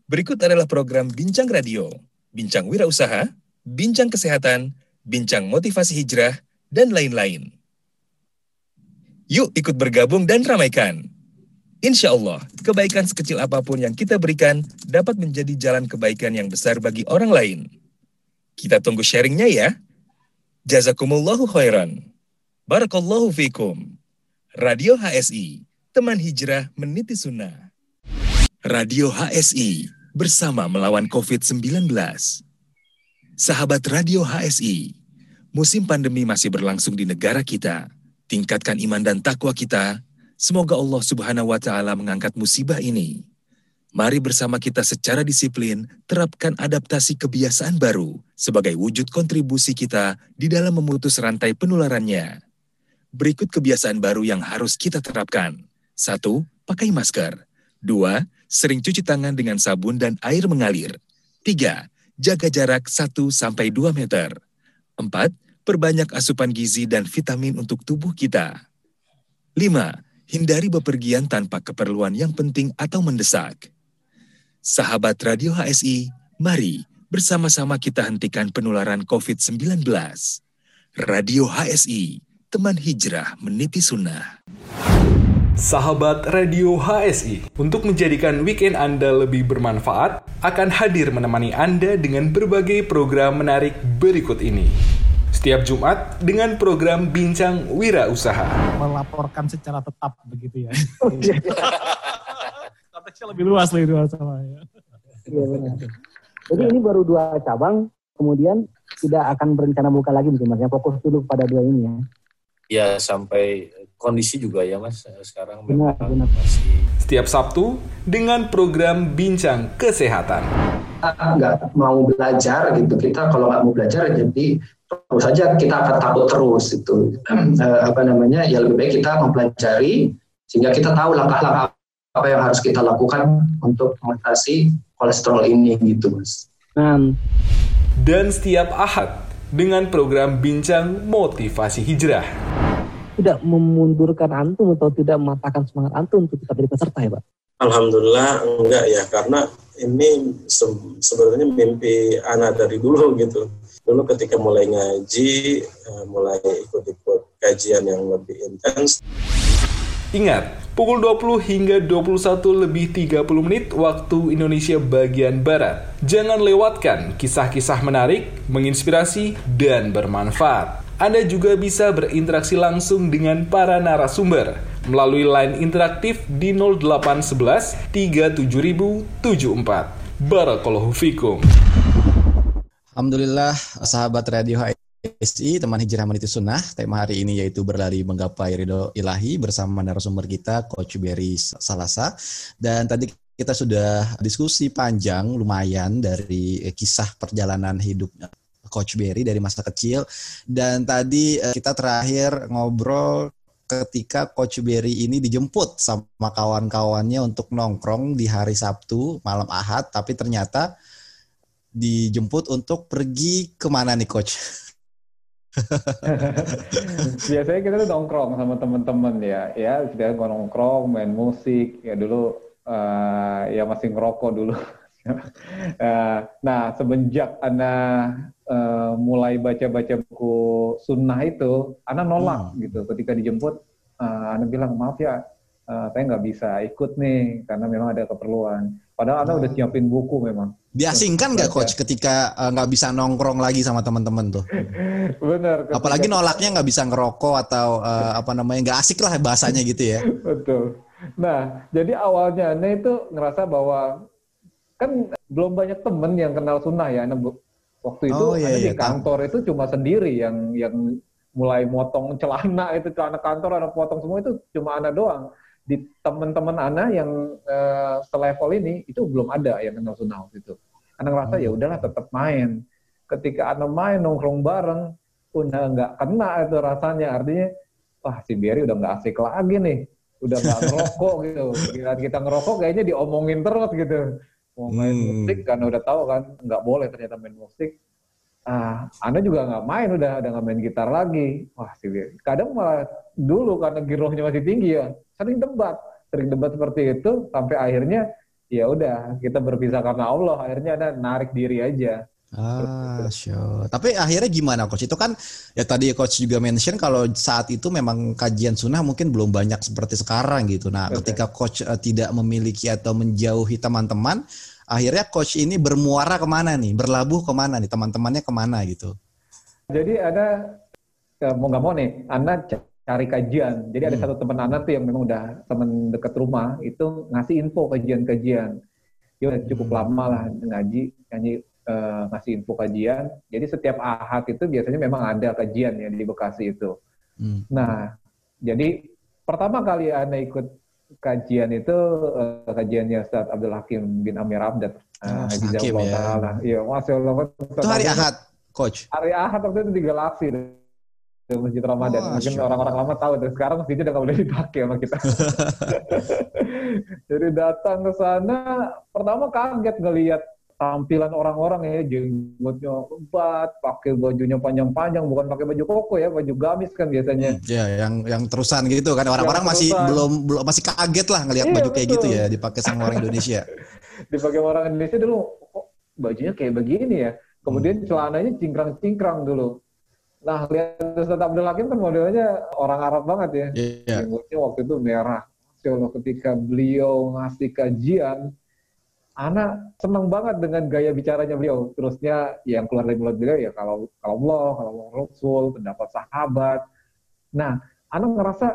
A: Berikut adalah program Bincang Radio, Bincang Wirausaha, Bincang Kesehatan, Bincang Motivasi Hijrah, dan lain-lain. Yuk ikut bergabung dan ramaikan. Insya Allah, kebaikan sekecil apa pun yang kita berikan dapat menjadi jalan kebaikan yang besar bagi orang lain. Kita tunggu sharingnya ya. Jazakumullahu khairan. Barakallahu fikum. Radio HSI, teman hijrah meniti sunnah. Radio HSI, bersama melawan COVID-19. Sahabat Radio HSI, musim pandemi masih berlangsung di negara kita. Tingkatkan iman dan takwa kita. Semoga Allah Subhanahu wa taala mengangkat musibah ini Mari bersama kita secara disiplin terapkan adaptasi kebiasaan baru sebagai wujud kontribusi kita di dalam memutus rantai penularannya. Berikut kebiasaan baru yang harus kita terapkan. Satu, pakai masker. Dua, sering cuci tangan dengan sabun dan air mengalir. Tiga, jaga jarak 1-2 meter. Empat, perbanyak asupan gizi dan vitamin untuk tubuh kita. Lima, hindari bepergian tanpa keperluan yang penting atau mendesak. Sahabat Radio HSI, mari bersama-sama kita hentikan penularan COVID-19. Radio HSI, teman hijrah meniti sunnah.
D: Sahabat Radio HSI, untuk menjadikan weekend Anda lebih bermanfaat, akan hadir menemani Anda dengan berbagai program menarik berikut ini. Setiap Jumat dengan program Bincang Wira Usaha.
E: Melaporkan secara tetap begitu ya. konteksnya lebih luas lagi dua sama ya. Iya
F: benar. Jadi ini baru dua cabang, kemudian tidak akan berencana buka lagi mungkin mas. Fokus dulu pada dua ini ya.
G: Ya sampai kondisi juga ya mas sekarang
F: benar, benar.
D: masih. Setiap Sabtu dengan program Bincang Kesehatan.
H: Nggak mau belajar gitu kita kalau nggak mau belajar jadi terus saja kita akan takut terus itu apa namanya ya lebih baik kita mempelajari sehingga kita tahu langkah-langkah apa yang harus kita lakukan untuk mengatasi kolesterol ini gitu mas.
D: Dan setiap ahad dengan program bincang motivasi hijrah.
F: Tidak memundurkan antum atau tidak mematahkan semangat antum untuk tetap jadi peserta ya Pak?
G: Alhamdulillah enggak ya karena
I: ini se sebenarnya mimpi anak dari dulu gitu. Dulu ketika mulai ngaji, uh, mulai ikut-ikut kajian yang lebih intens.
D: Ingat, pukul 20 hingga 21 lebih 30 menit waktu Indonesia bagian Barat. Jangan lewatkan kisah-kisah menarik, menginspirasi, dan bermanfaat. Anda juga bisa berinteraksi langsung dengan para narasumber melalui line interaktif di 0811 37074. Barakallahu fikum.
B: Alhamdulillah, sahabat Radio HSI, teman hijrah meniti sunnah. Tema hari ini yaitu berlari menggapai ridho ilahi bersama narasumber kita, Coach Berry Salasa. Dan tadi kita sudah diskusi panjang lumayan dari kisah perjalanan hidup Coach Berry dari masa kecil. Dan tadi eh, kita terakhir ngobrol ketika Coach Berry ini dijemput sama kawan-kawannya untuk nongkrong di hari Sabtu malam Ahad, tapi ternyata dijemput untuk pergi ke mana nih coach?
C: Biasanya kita tuh nongkrong sama teman-teman ya, ya sudah nongkrong, main musik, ya dulu uh, ya masih ngerokok dulu. uh, nah semenjak anak uh, mulai baca-baca buku sunnah itu, anak nolak hmm. gitu. Ketika dijemput, uh, anak bilang maaf ya, uh, saya nggak bisa ikut nih karena memang ada keperluan. Padahal hmm. udah siapin buku memang.
B: Diasingkan nggak coach ketika eh, nggak uh, bisa nongkrong lagi sama teman-teman tuh?
C: Bener.
B: Apalagi nolaknya nggak bisa ngerokok atau uh, apa namanya nggak asik lah bahasanya gitu ya.
C: Betul. Nah, jadi awalnya Anda itu ngerasa bahwa kan belum banyak temen yang kenal sunnah ya. Anda waktu itu oh, iya, iya, di kantor itu cuma sendiri yang yang mulai motong celana itu celana kantor ada potong semua itu cuma anak doang di teman-teman Ana yang uh, selevel ini itu belum ada yang kenal waktu itu. Ana ngerasa ya hmm. ya udahlah tetap main. Ketika Ana main nongkrong bareng, udah nggak kena itu rasanya. Artinya, wah si Berry udah nggak asik lagi nih. Udah nggak ngerokok gitu. Kita, kita ngerokok kayaknya diomongin terus gitu. Mau main hmm. musik kan udah tahu kan nggak boleh ternyata main musik. Ah, Anda juga nggak main udah, udah nggak main gitar lagi. Wah si Berry. Kadang malah dulu karena girohnya masih tinggi ya, sering debat, sering debat seperti itu sampai akhirnya ya udah kita berpisah karena Allah. Akhirnya ada narik diri aja.
B: Ah, sure. Tapi akhirnya gimana coach? Itu kan ya tadi coach juga mention kalau saat itu memang kajian sunnah mungkin belum banyak seperti sekarang gitu. Nah, okay. ketika coach uh, tidak memiliki atau menjauhi teman-teman, akhirnya coach ini bermuara ke mana nih? Berlabuh ke mana nih? Teman-temannya ke mana gitu?
C: Jadi ada ya, mau nggak mau nih, anak cari kajian. Jadi ada hmm. satu teman anak tuh yang memang udah teman dekat rumah itu ngasih info kajian-kajian. Dia udah cukup hmm. lama lah ngaji, ngaji uh, ngasih info kajian. Jadi setiap ahad itu biasanya memang ada kajian ya di Bekasi itu. Hmm. Nah, jadi pertama kali anda ikut kajian itu uh, kajiannya Ustaz Abdul Hakim bin Amir Abdad.
B: Uh, oh, Hakim ya.
C: Iya, Masya Allah.
B: Itu hari Ahad, Coach?
C: Hari Ahad waktu itu di Galaksi masjid Ramadan. Oh, Mungkin orang-orang lama tahu, dan sekarang masjidnya udah nggak boleh dipakai sama kita. Jadi datang ke sana, pertama kaget ngelihat tampilan orang-orang ya, jenggotnya lebat, pakai bajunya panjang-panjang, bukan pakai baju koko ya, baju gamis kan biasanya.
B: Hmm, ya, yang yang terusan gitu kan, orang-orang masih belum belum masih kaget lah ngelihat iya, baju betul. kayak gitu ya, dipakai sama orang Indonesia.
C: dipakai orang Indonesia dulu, kok bajunya kayak begini ya. Kemudian hmm. celananya cingkrang-cingkrang dulu Nah, lihat Ustaz Abdul Hakim kan modelnya orang Arab banget ya. Yeah. Jenggotnya waktu itu merah. Allah ketika beliau ngasih kajian, anak senang banget dengan gaya bicaranya beliau. Terusnya yang keluar dari mulut beliau ya kalau kalau Allah, kalau Rasul, pendapat sahabat. Nah, anak ngerasa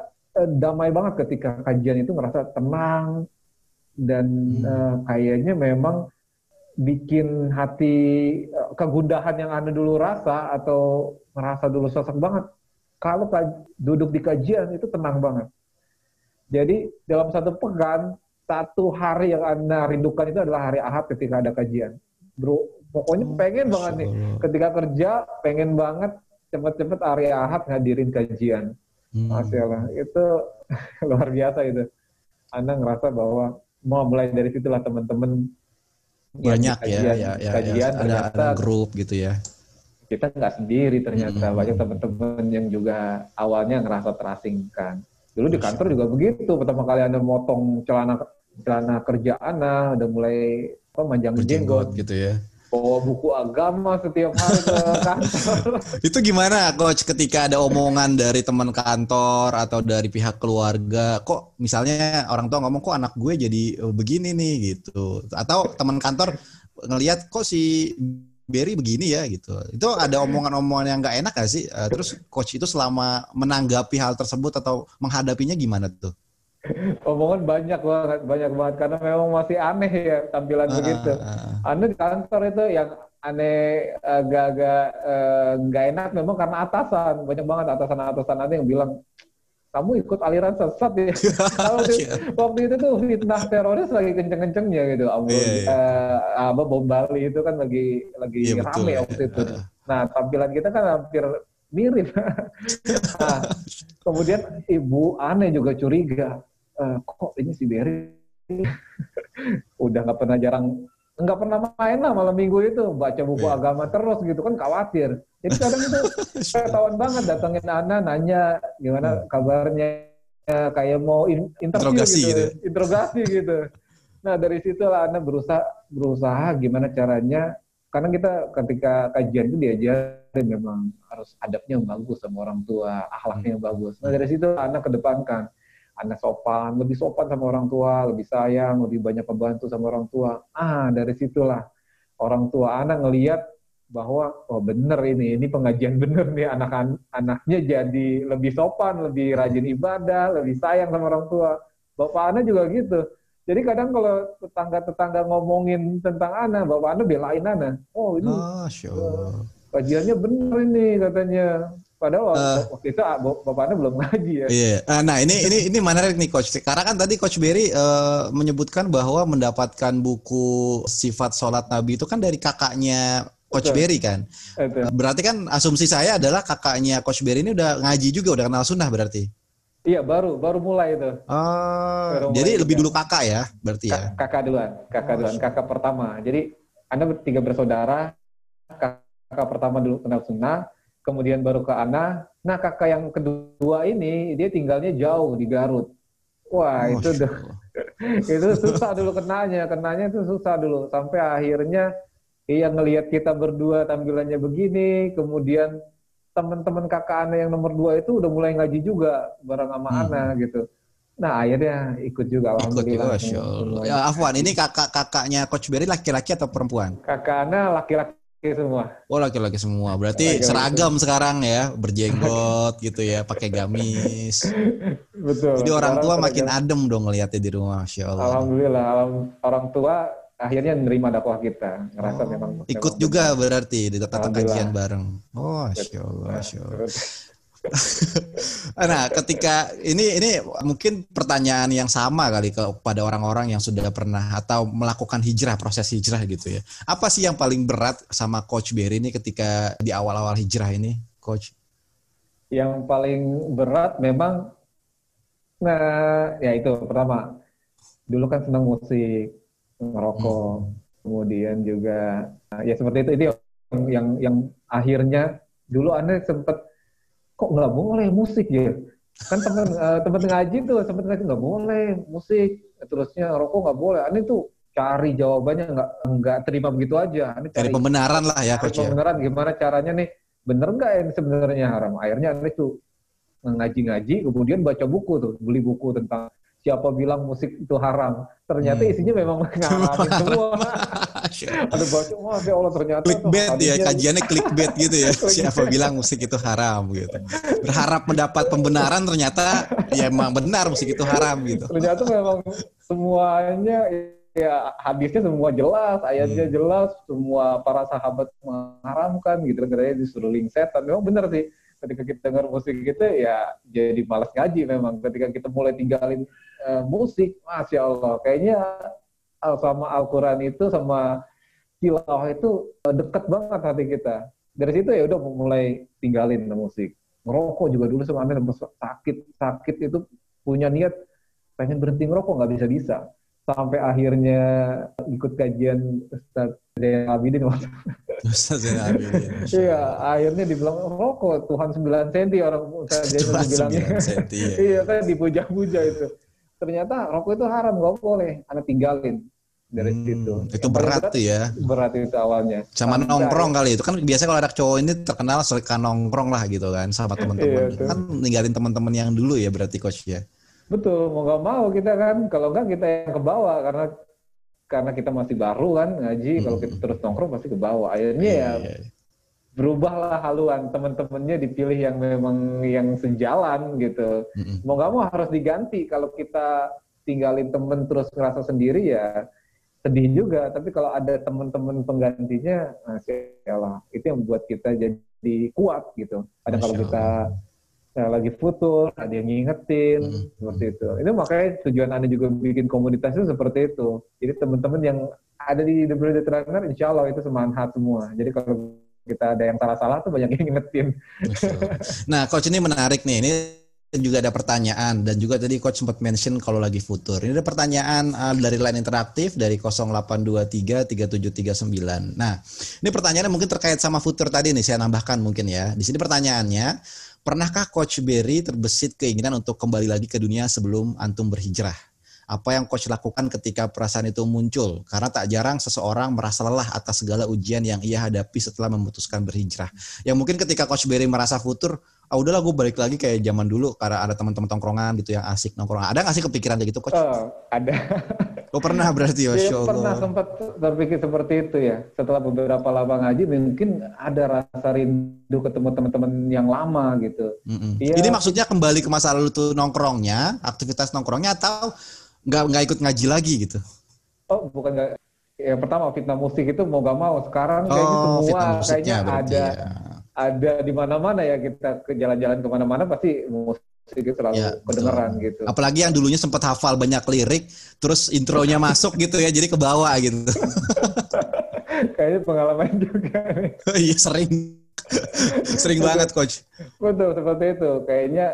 C: eh, damai banget ketika kajian itu ngerasa tenang dan hmm. eh, kayaknya memang bikin hati eh, kegundahan yang anda dulu rasa atau merasa dulu sosok banget. Kalau duduk di kajian itu tenang banget. Jadi dalam satu pekan satu hari yang anda rindukan itu adalah hari ahad ketika ada kajian. Bro pokoknya oh, pengen banget nih. ketika kerja pengen banget cepet-cepet hari ahad ngadirin kajian. Hmm. Masya Allah itu luar biasa itu. Anda ngerasa bahwa mau mulai dari situlah teman-teman
B: banyak ya, kajian, ya, ya, kajian ya, ada, ada grup gitu ya.
C: Kita nggak sendiri ternyata hmm. banyak teman-teman yang juga awalnya ngerasa terasingkan. Dulu di kantor juga begitu. Pertama kali anda motong celana celana kerja anda, udah mulai apa manjang jenggot
B: gitu ya.
C: Bawa buku agama setiap hari ke kantor
B: Itu gimana coach ketika ada omongan dari teman kantor atau dari pihak keluarga, kok misalnya orang tua ngomong kok anak gue jadi eh, begini nih gitu. Atau teman kantor ngelihat kok si Berry begini ya gitu. Itu ada omongan-omongan yang nggak enak gak sih? Eh, Terus coach itu selama menanggapi hal tersebut atau menghadapinya gimana tuh?
C: omongan banyak banget banyak banget karena memang masih aneh ya tampilan
B: Ah,
C: begitu
B: ah, ah.
C: aneh di kantor itu yang aneh agak-agak eh, nggak enak memang karena atasan banyak banget atasan-atasan ada yang bilang kamu ikut aliran sesat ya waktu,
B: Iya.
C: waktu itu tuh fitnah teroris lagi kenceng-kencengnya gitu Ampun,
B: Iya, iya.
C: eh, apa bom Bali itu kan lagi lagi
B: betul,
C: rame
B: ya.
C: waktu itu
B: Ah.
C: nah tampilan kita kan hampir mirip nah, kemudian ibu aneh juga curiga "Eh, kok ini si Berry udah nggak pernah jarang nggak pernah main lah malam minggu itu. Baca buku
B: Iya.
C: agama terus gitu kan khawatir. Jadi kadang itu ketahuan banget datengin Ana nanya gimana kabarnya Ya, kayak mau in- interview
B: Interogasi
C: gitu,
B: gitu.
C: interogasi gitu. Nah dari situ lah Ana berusaha berusaha gimana caranya. Karena kita ketika kajian itu diajarin memang harus adabnya yang bagus sama orang tua akhlaknya yang bagus. Nah dari situ Ana kedepankan anak sopan, lebih sopan sama orang tua, lebih sayang, lebih banyak membantu sama orang tua. Ah, dari situlah orang tua anak ngelihat bahwa oh bener ini, ini pengajian bener nih anak anaknya jadi lebih sopan, lebih rajin ibadah, lebih sayang sama orang tua. Bapak anak juga gitu. Jadi kadang kalau tetangga-tetangga ngomongin tentang anak, bapak anak belain anak. Oh ini
B: Masya Allah.
C: kajiannya bener ini katanya. Padahal
B: Eh.
C: waktu itu ah, bapak anak belum ngaji ya.
B: Iya. Ah, Nah ini ini ini menarik nih coach. Karena kan tadi coach Berry eh, menyebutkan bahwa mendapatkan buku sifat sholat Nabi itu kan dari kakaknya coach
C: Betul.
B: Berry kan.
C: Itu.
B: Berarti kan asumsi saya adalah kakaknya coach Berry ini udah ngaji juga, udah kenal sunnah berarti.
C: Iya baru baru mulai itu.
B: Oh,
C: Baru
B: jadi
C: mulai
B: lebih
C: juga.
B: dulu kakak ya, berarti ya.
C: Kak- kakak duluan, kakak duluan, kakak pertama. Jadi anda bertiga bersaudara, kakak pertama dulu kenal sunnah, kemudian baru ke Ana. Nah kakak yang kedua ini dia tinggalnya jauh di Garut. Wah itu udah itu susah dulu kenanya, kenanya itu susah dulu sampai akhirnya iya ngelihat kita berdua tampilannya begini, kemudian teman-teman kakak Ana yang nomor dua itu udah mulai ngaji juga bareng sama
B: Hmm.
C: Ana gitu. Nah akhirnya ikut juga
B: Ikut
C: alhamdulillah.
B: juga, Allah.
C: semuanya.
B: Ya, Afwan, ini kakak-kakaknya coach Berry laki-laki atau perempuan?
C: Kakak Ana laki-laki semua.
B: Oh laki-laki semua. Berarti
C: Laki-laki
B: seragam sekarang ya, berjenggot gitu ya, pakai gamis.
C: Betul.
B: Jadi orang tua
C: Sekarang
B: makin adem dong ngeliatnya di rumah, masya Allah.
C: Alhamdulillah, alam- orang tua akhirnya nerima dakwah kita, ngerasa
B: Oh,
C: memang
B: Ikut
C: memang
B: juga
C: benar.
B: berarti di
C: Alhamdulillah.
B: kajian bareng. Oh, masya Allah, masya Allah. Nah, ketika ini ini mungkin pertanyaan yang sama kali kepada orang-orang yang sudah pernah atau melakukan hijrah, proses hijrah gitu ya. Apa sih yang paling berat sama Coach Berry ini ketika di awal-awal hijrah ini, Coach?
C: Yang paling berat memang, nah ya itu pertama, dulu kan senang musik, ngerokok, kemudian juga ya seperti itu itu yang yang, yang akhirnya dulu anda sempet kok nggak boleh musik ya? Kan teman eh, teman ngaji tuh sempat ngaji nggak boleh musik. Terusnya rokok nggak boleh. Aneh tuh cari jawabannya nggak nggak terima begitu aja. Aneh
B: Dari pembenaran lah ya,
C: cari
B: Coach ya.
C: pembenaran gimana caranya nih? Bener nggak yang sebenarnya haram? Akhirnya aneh tuh ngaji-ngaji kemudian baca buku tuh beli buku tentang siapa bilang musik itu haram ternyata
B: Hmm.
C: isinya memang ngaramin semua ada baca wah ya Allah ternyata
B: clickbait ya, kajiannya clickbait gitu ya. Siapa bilang musik itu haram gitu. Berharap mendapat pembenaran ternyata ya emang benar musik itu haram gitu.
C: ternyata memang semuanya ya hadisnya semua jelas, ayatnya
B: Hmm.
C: jelas, semua para sahabat mengharamkan gitu katanya disuruh link setan. Memang benar sih ketika kita dengar musik gitu ya jadi malas ngaji memang ketika kita mulai tinggalin eh, musik, masya Allah kayaknya eh, sama Al-Quran itu sama tilawah itu eh, dekat banget hati kita. Dari situ ya udah mulai tinggalin musik. Ngerokok juga dulu sama sakit sakit itu punya niat pengen berhenti ngerokok nggak bisa bisa sampai akhirnya ikut kajian Ustaz Zainal Abidin waktu
B: Ustaz Zainal Abidin,
C: Iya, akhirnya dibilang rokok Tuhan 9 cm orang Ustaz Zainal bilangnya.
B: 9 senti, iya.
C: iya kan dipuja-puja itu. Ternyata rokok itu haram, nggak boleh. Anak tinggalin. dari
B: Hmm,
C: situ.
B: itu
C: Yang
B: berat tuh ya.
C: Berat itu awalnya.
B: Sama
C: Sampai-
B: nongkrong kali itu kan biasanya kalau anak cowok ini terkenal suka nongkrong lah gitu kan sama teman-teman.
C: Iya,
B: kan ninggalin teman-teman yang dulu ya berarti coach ya.
C: Betul, mau nggak mau kita kan, kalau nggak kita yang ke bawah karena karena kita masih baru kan ngaji, kalau kita terus nongkrong pasti ke bawah. Akhirnya ya
B: Hmm. Iya,
C: berubahlah haluan teman-temannya dipilih yang memang yang sejalan gitu.
B: Mm-mm.
C: Mau nggak mau harus diganti. Kalau kita tinggalin temen terus ngerasa sendiri ya sedih juga. Tapi kalau ada teman-teman penggantinya, masya Allah, itu yang membuat kita jadi kuat gitu. Ada kalau kita ya, lagi futur, ada yang ngingetin,
B: Mm-mm.
C: seperti itu. Itu makanya tujuan Anda juga bikin komunitas itu seperti itu. Jadi teman-teman yang ada di The Brilliant Runner, insya Allah itu semangat semua. Jadi kalau kita ada yang salah-salah tuh banyak yang ngingetin.
B: Nah, coach ini menarik nih. Ini juga ada pertanyaan dan juga tadi coach sempat mention kalau lagi futur. Ini ada pertanyaan uh, dari line interaktif dari 0823 3739. Nah, ini pertanyaannya mungkin terkait sama futur tadi nih saya nambahkan mungkin ya. Di sini pertanyaannya, pernahkah coach Berry terbesit keinginan untuk kembali lagi ke dunia sebelum antum berhijrah? Apa yang coach lakukan ketika perasaan itu muncul? Karena tak jarang seseorang merasa lelah atas segala ujian yang ia hadapi setelah memutuskan berhijrah. Yang mungkin ketika coach Berry merasa futur, ah udahlah gue balik lagi kayak zaman dulu karena ada teman-teman tongkrongan gitu yang asik nongkrong. Ada nggak sih kepikiran kayak gitu coach?
C: Oh, ada.
B: Oh pernah berarti Masya Allah.
C: pernah sempat terpikir seperti itu ya. Setelah beberapa lama ngaji, mungkin ada rasa rindu ketemu teman-teman yang lama gitu.
B: Mm-mm.
C: Iya.
B: Ini maksudnya kembali ke masa lalu tuh nongkrongnya, aktivitas nongkrongnya atau nggak nggak ikut ngaji lagi gitu?
C: Oh, bukan nggak. Yang pertama fitnah musik itu mau gak mau sekarang kayaknya
B: Oh,
C: semua kayaknya ada
B: ya.
C: Ada di mana-mana ya kita ke jalan-jalan ke mana-mana pasti musik itu selalu
B: Ya, betul.
C: kedengeran gitu.
B: Apalagi yang dulunya sempat hafal banyak lirik, terus intronya masuk gitu ya, jadi ke bawah gitu.
C: kayaknya pengalaman juga.
B: Iya sering, sering banget coach.
C: Betul seperti itu. Kayaknya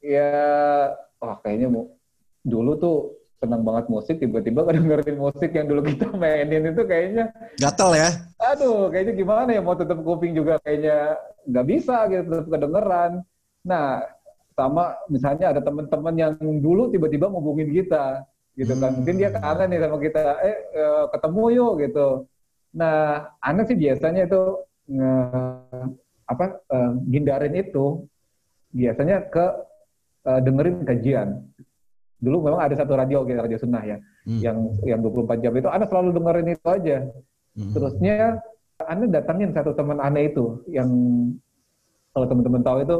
C: ya wah kayaknya mau dulu tuh senang banget musik tiba-tiba dengerin musik yang dulu kita mainin itu kayaknya
B: Gatel ya?
C: aduh kayaknya gimana ya mau tutup kuping juga kayaknya nggak bisa gitu tetap kedengeran. Nah sama misalnya ada teman-teman yang dulu tiba-tiba ngubungin kita gitu kan mungkin dia kangen nih sama kita eh eh, ketemu yuk gitu. Nah aneh sih biasanya itu nge- apa eh, hindarin itu biasanya ke eh, dengerin kajian. Dulu memang ada satu radio gitu, radio sunnah ya,
B: Hmm.
C: yang yang 24 jam itu, Anda selalu dengerin itu aja.
B: Hmm.
C: Terusnya Anda datangin satu teman Anda itu yang kalau teman-teman tahu itu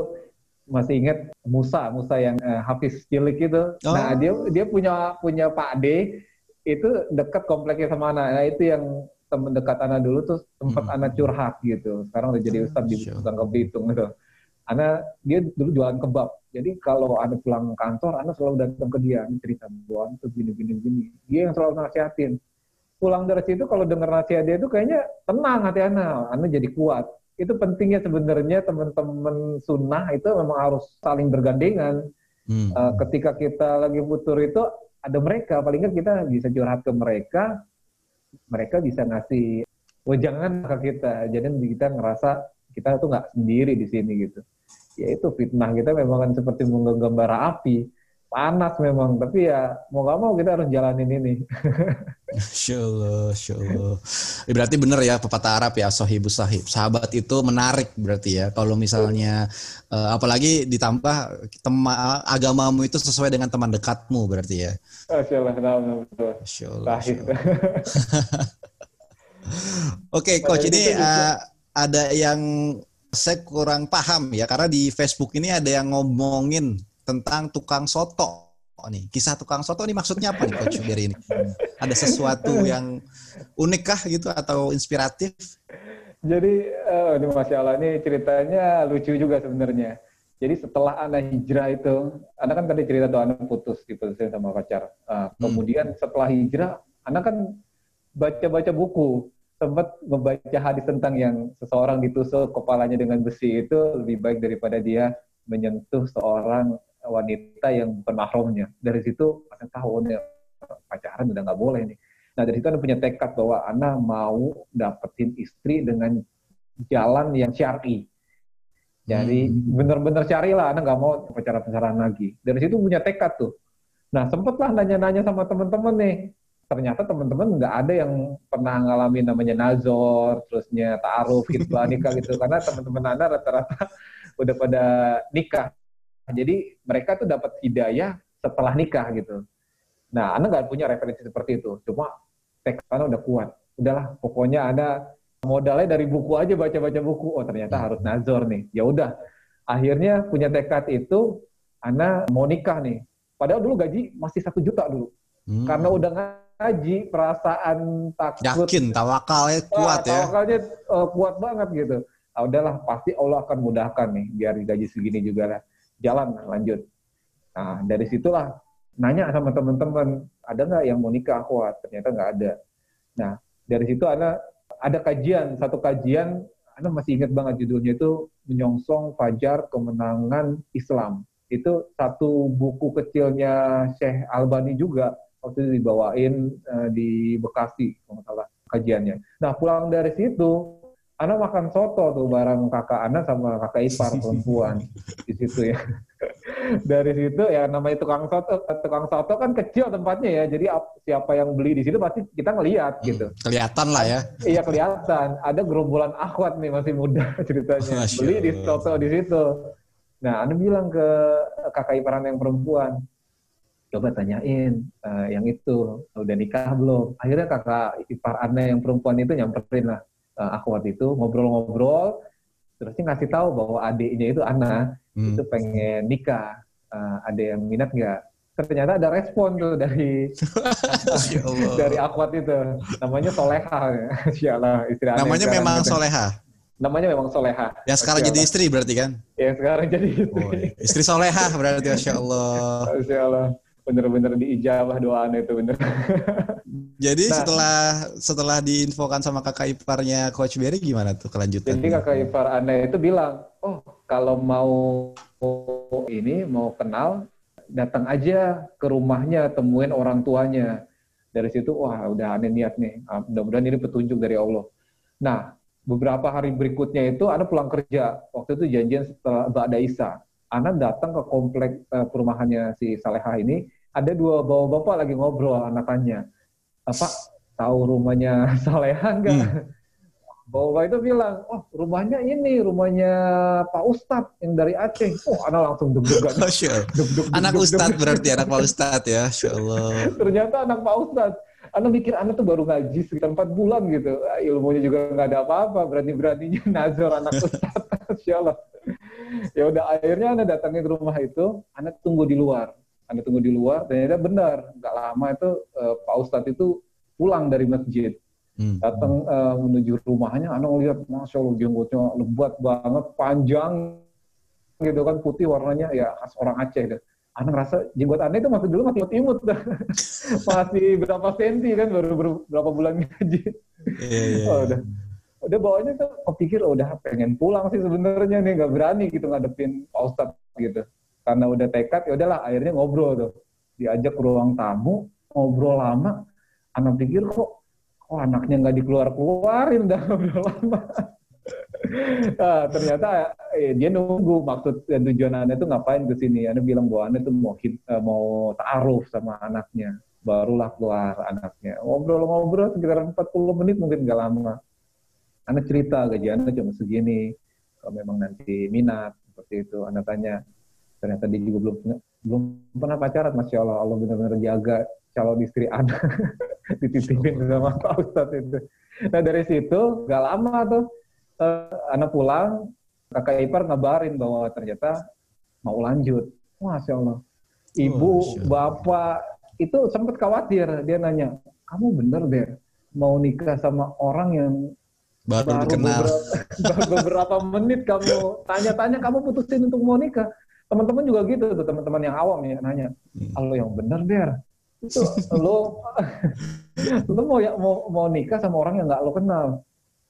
C: masih ingat Musa, Musa yang eh, Hafiz cilik itu. Nah,
B: Oh.
C: dia dia punya punya Pak D itu dekat kompleknya sama anak. Nah, itu yang teman dekat anak dulu tuh tempat
B: Hmm.
C: anak curhat gitu. Sekarang udah jadi ustadz di. Bangka Belitung gitu. Anak dia dulu jualan kebab. Jadi kalau ada pulang kantor, anak selalu datang ke dia, cerita bahwa tuh gini gini gini. Dia yang selalu nasihatin. Pulang dari situ kalau dengar nasihat dia itu kayaknya tenang hati anak, anak jadi kuat. Itu pentingnya sebenarnya teman-teman sunnah itu memang harus saling bergandengan.
B: Hmm.
C: Eh, ketika kita lagi futur itu ada mereka, paling nggak kita bisa curhat ke mereka, mereka bisa ngasih wejangan ke kita. Jadi kita ngerasa kita tuh nggak sendiri di sini gitu. Ya itu fitnah kita memang kan seperti menggambar api, panas memang. Tapi ya mau nggak mau kita harus jalanin ini.
B: Masya Allah. Ya, berarti benar ya pepatah Arab ya, sohibu sahib. Sahabat itu menarik berarti ya. Kalau misalnya, eh, apalagi ditambah tema, agamamu itu sesuai dengan teman dekatmu berarti ya.
C: Masya Allah, nah, betul.
B: Allah. Allah. Oke, coach
C: Padahal
B: ini eh, ada yang saya kurang paham ya karena di Facebook ini ada yang ngomongin tentang tukang soto nih. Kisah tukang soto ini maksudnya apa nih coach Berry ini? Ada sesuatu yang unik kah gitu atau inspiratif?
C: Jadi, eh, ini Masya Allah, ini ceritanya lucu juga sebenarnya. Jadi setelah anak hijrah itu, anak kan tadi cerita tuh anak putus diputusin sama pacar. Ah, kemudian setelah hijrah, anak kan baca-baca buku, sempat membaca hadis tentang yang seseorang ditusuk kepalanya dengan besi itu lebih baik daripada dia menyentuh seorang wanita yang bukan mahramnya. Dari situ, anak tahu nih pacaran udah nggak boleh nih. Nah dari situ Anda punya tekad bahwa Anda mau dapetin istri dengan jalan yang syar'i. Jadi benar-benar syar'i lah, Anda nggak mau pacaran-pacaran lagi. Dari situ punya tekad tuh. Nah sempatlah nanya-nanya sama teman-teman nih, ternyata teman-teman nggak ada yang pernah ngalamin namanya nazor, terusnya ta'aruf, hitbah, nikah gitu. Karena teman-teman Anda rata-rata udah pada nikah. Jadi mereka tuh dapat hidayah setelah nikah gitu. Nah, Anda nggak punya referensi seperti itu. Cuma tekad Anda udah kuat. Udahlah, pokoknya Anda modalnya dari buku aja baca-baca buku. Oh, ternyata harus nazor nih. Ya udah. Akhirnya punya tekad itu, Anda mau nikah nih. Padahal dulu gaji masih satu juta dulu. Hmm. Karena udah ngaji, perasaan takut.
B: Yakin, tawakalnya kuat ya.
C: Tawakalnya uh, kuat banget gitu. Ah, udahlah, pasti Allah akan mudahkan nih, biar gaji segini juga lah. Jalan, lanjut. Nah, dari situlah nanya sama teman-teman, ada nggak yang mau nikah kuat? Ternyata nggak ada. Nah, dari situ ada ada kajian, satu kajian, Anda masih ingat banget judulnya itu Menyongsong Fajar Kemenangan Islam. Itu satu buku kecilnya Syekh Albani juga waktu itu dibawain uh, di Bekasi kalau salah kajiannya. Nah pulang dari situ, Ana makan soto tuh bareng kakak Ana sama kakak ipar perempuan di situ ya. dari situ ya namanya tukang soto, tukang soto kan kecil tempatnya ya, jadi siapa yang beli di situ pasti kita ngelihat hmm, gitu.
B: Kelihatan lah ya.
C: Iya kelihatan. Ada gerombolan akhwat nih masih muda ceritanya. Beli di soto di situ. Nah, Anda bilang ke kakak ipar yang perempuan, coba tanyain uh, yang itu udah nikah belum akhirnya kakak ipar Ana yang perempuan itu nyamperin lah uh, aku waktu itu ngobrol-ngobrol terusnya ngasih tahu bahwa adiknya itu Ana hmm. itu pengen nikah uh, ada yang minat nggak ternyata ada respon tuh dari dari akwat itu namanya Soleha ya
B: istri namanya memang gitu. Soleha
C: namanya memang Soleha.
B: Yang sekarang jadi istri berarti kan?
C: Yang sekarang jadi istri. Oh,
B: istri Soleha berarti Masya Allah.
C: Masya Allah bener-bener diijabah doaan itu bener.
B: Jadi nah, setelah setelah diinfokan sama kakak iparnya Coach Berry gimana tuh kelanjutan?
C: Jadi kakak ipar Anda itu bilang, oh kalau mau ini mau kenal datang aja ke rumahnya temuin orang tuanya. Dari situ wah udah aneh niat nih, ah, mudah-mudahan ini petunjuk dari Allah. Nah beberapa hari berikutnya itu Anda pulang kerja. Waktu itu janjian setelah Ba'da Isa. Anda datang ke komplek uh, perumahannya si Salehah ini ada dua bapak-bapak lagi ngobrol anakannya. Apa tahu rumahnya Saleha enggak hmm. bapak itu bilang oh rumahnya ini rumahnya Pak Ustadz yang dari Aceh. Oh anak langsung deg-degan.
B: Oh, sure. deg -deg, anak Ustadz berarti anak Pak Ustadz ya Insya Allah
C: ternyata anak Pak Ustadz. Anda mikir anak tuh baru ngaji sekitar empat bulan gitu. Ilmunya juga nggak ada apa-apa berani-beraninya nazar anak Ustadz. Insya Allah ya udah akhirnya Anda datangnya ke rumah itu anak tunggu di luar anda tunggu di luar, ternyata benar, nggak lama itu uh, Pak Ustadz itu pulang dari masjid. Hmm. Datang uh, menuju rumahnya, Anda ngelihat, Masya Allah, jenggotnya lebat banget, panjang, gitu kan, putih warnanya, ya khas orang Aceh. Deh. Anda ngerasa jenggot Anda itu masih dulu masih imut, masih berapa senti kan, baru berapa bulan ngaji. Yeah, yeah. Oh, udah udah bawanya tuh kepikir oh, udah pengen pulang sih sebenarnya nih nggak berani gitu ngadepin Pak Ustadz gitu karena udah tekad ya udahlah akhirnya ngobrol tuh. Diajak ke ruang tamu ngobrol lama. Anak pikir kok kok anaknya nggak dikeluar keluarin udah ngobrol lama? Nah, ternyata eh, dia nunggu maksud dan tujuan anda itu ngapain ke sini. Anda bilang bahwa anda itu mau uh, mau taaruf sama anaknya. Barulah keluar anaknya. Ngobrol-ngobrol sekitar 40 menit mungkin nggak lama. Anda cerita gaji anda cuma segini. Kalau memang nanti minat seperti itu. Anda tanya ternyata dia juga belum belum pernah pacaran masya Allah Allah benar-benar jaga calon istri anak dititipin sama Pak Ustadz itu. Nah dari situ gak lama tuh uh, anak pulang kakak ipar ngabarin bahwa ternyata mau lanjut. Masya Allah. Ibu oh, bapak itu sempat khawatir. Dia nanya kamu bener deh mau nikah sama orang yang
B: baru, baru dikenal.
C: beberapa, beberapa menit kamu tanya-tanya kamu putusin untuk mau nikah teman-teman juga gitu tuh teman-teman yang awam ya nanya hmm. yang bener der itu lo lo mau ya mau mau nikah sama orang yang nggak lo kenal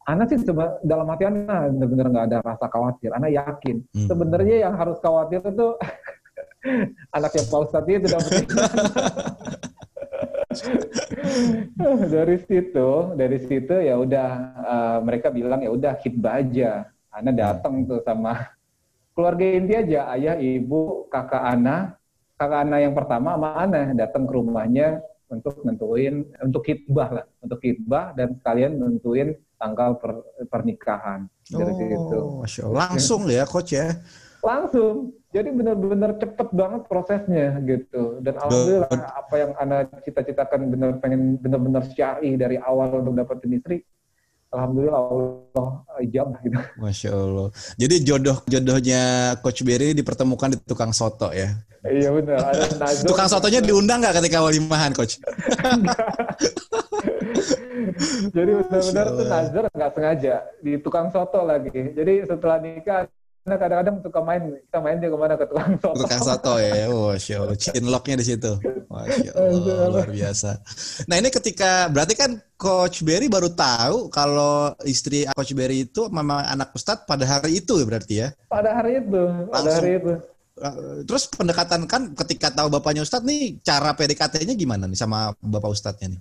C: Anak sih coba dalam hati Ana bener-bener nggak ada rasa khawatir. Ana yakin hmm. sebenarnya yang harus khawatir itu anak yang Pak Ustadz itu dapat dari situ dari situ ya udah uh, mereka bilang ya udah hitbah aja. Ana datang tuh sama keluarga inti aja ayah ibu kakak Ana kakak Ana yang pertama sama Ana datang ke rumahnya untuk nentuin untuk hitbah lah, untuk hitbah dan sekalian nentuin tanggal per, pernikahan. Dari situ.
B: Oh, Masya Allah. Langsung ya coach ya.
C: Langsung. Jadi benar-benar cepet banget prosesnya gitu. Dan alhamdulillah apa yang anak cita-citakan benar pengen benar-benar syari dari awal untuk dapetin istri, alhamdulillah Allah ijabah gitu.
B: Masya Allah. Jadi jodoh jodohnya Coach Berry dipertemukan di tukang soto ya.
C: Iya benar.
B: Tukang sotonya diundang nggak ketika walimahan Coach?
C: Jadi benar-benar tuh nazar nggak sengaja di tukang soto lagi. Jadi setelah nikah Nah, kadang-kadang suka main, kita main dia ke mana ke tukang soto.
B: Tukang soto ya. Oh, Masya Allah. Chinlocknya di situ. Masya Allah. Luar biasa. Nah ini ketika berarti kan Coach Berry baru tahu kalau istri Coach Berry itu memang anak Ustadz pada hari itu ya berarti ya.
C: Pada hari itu, pada
B: Langsung.
C: hari itu.
B: Uh, Terus pendekatan kan ketika tahu bapaknya Ustadz nih cara PDKT-nya gimana nih sama bapak Ustadznya nih?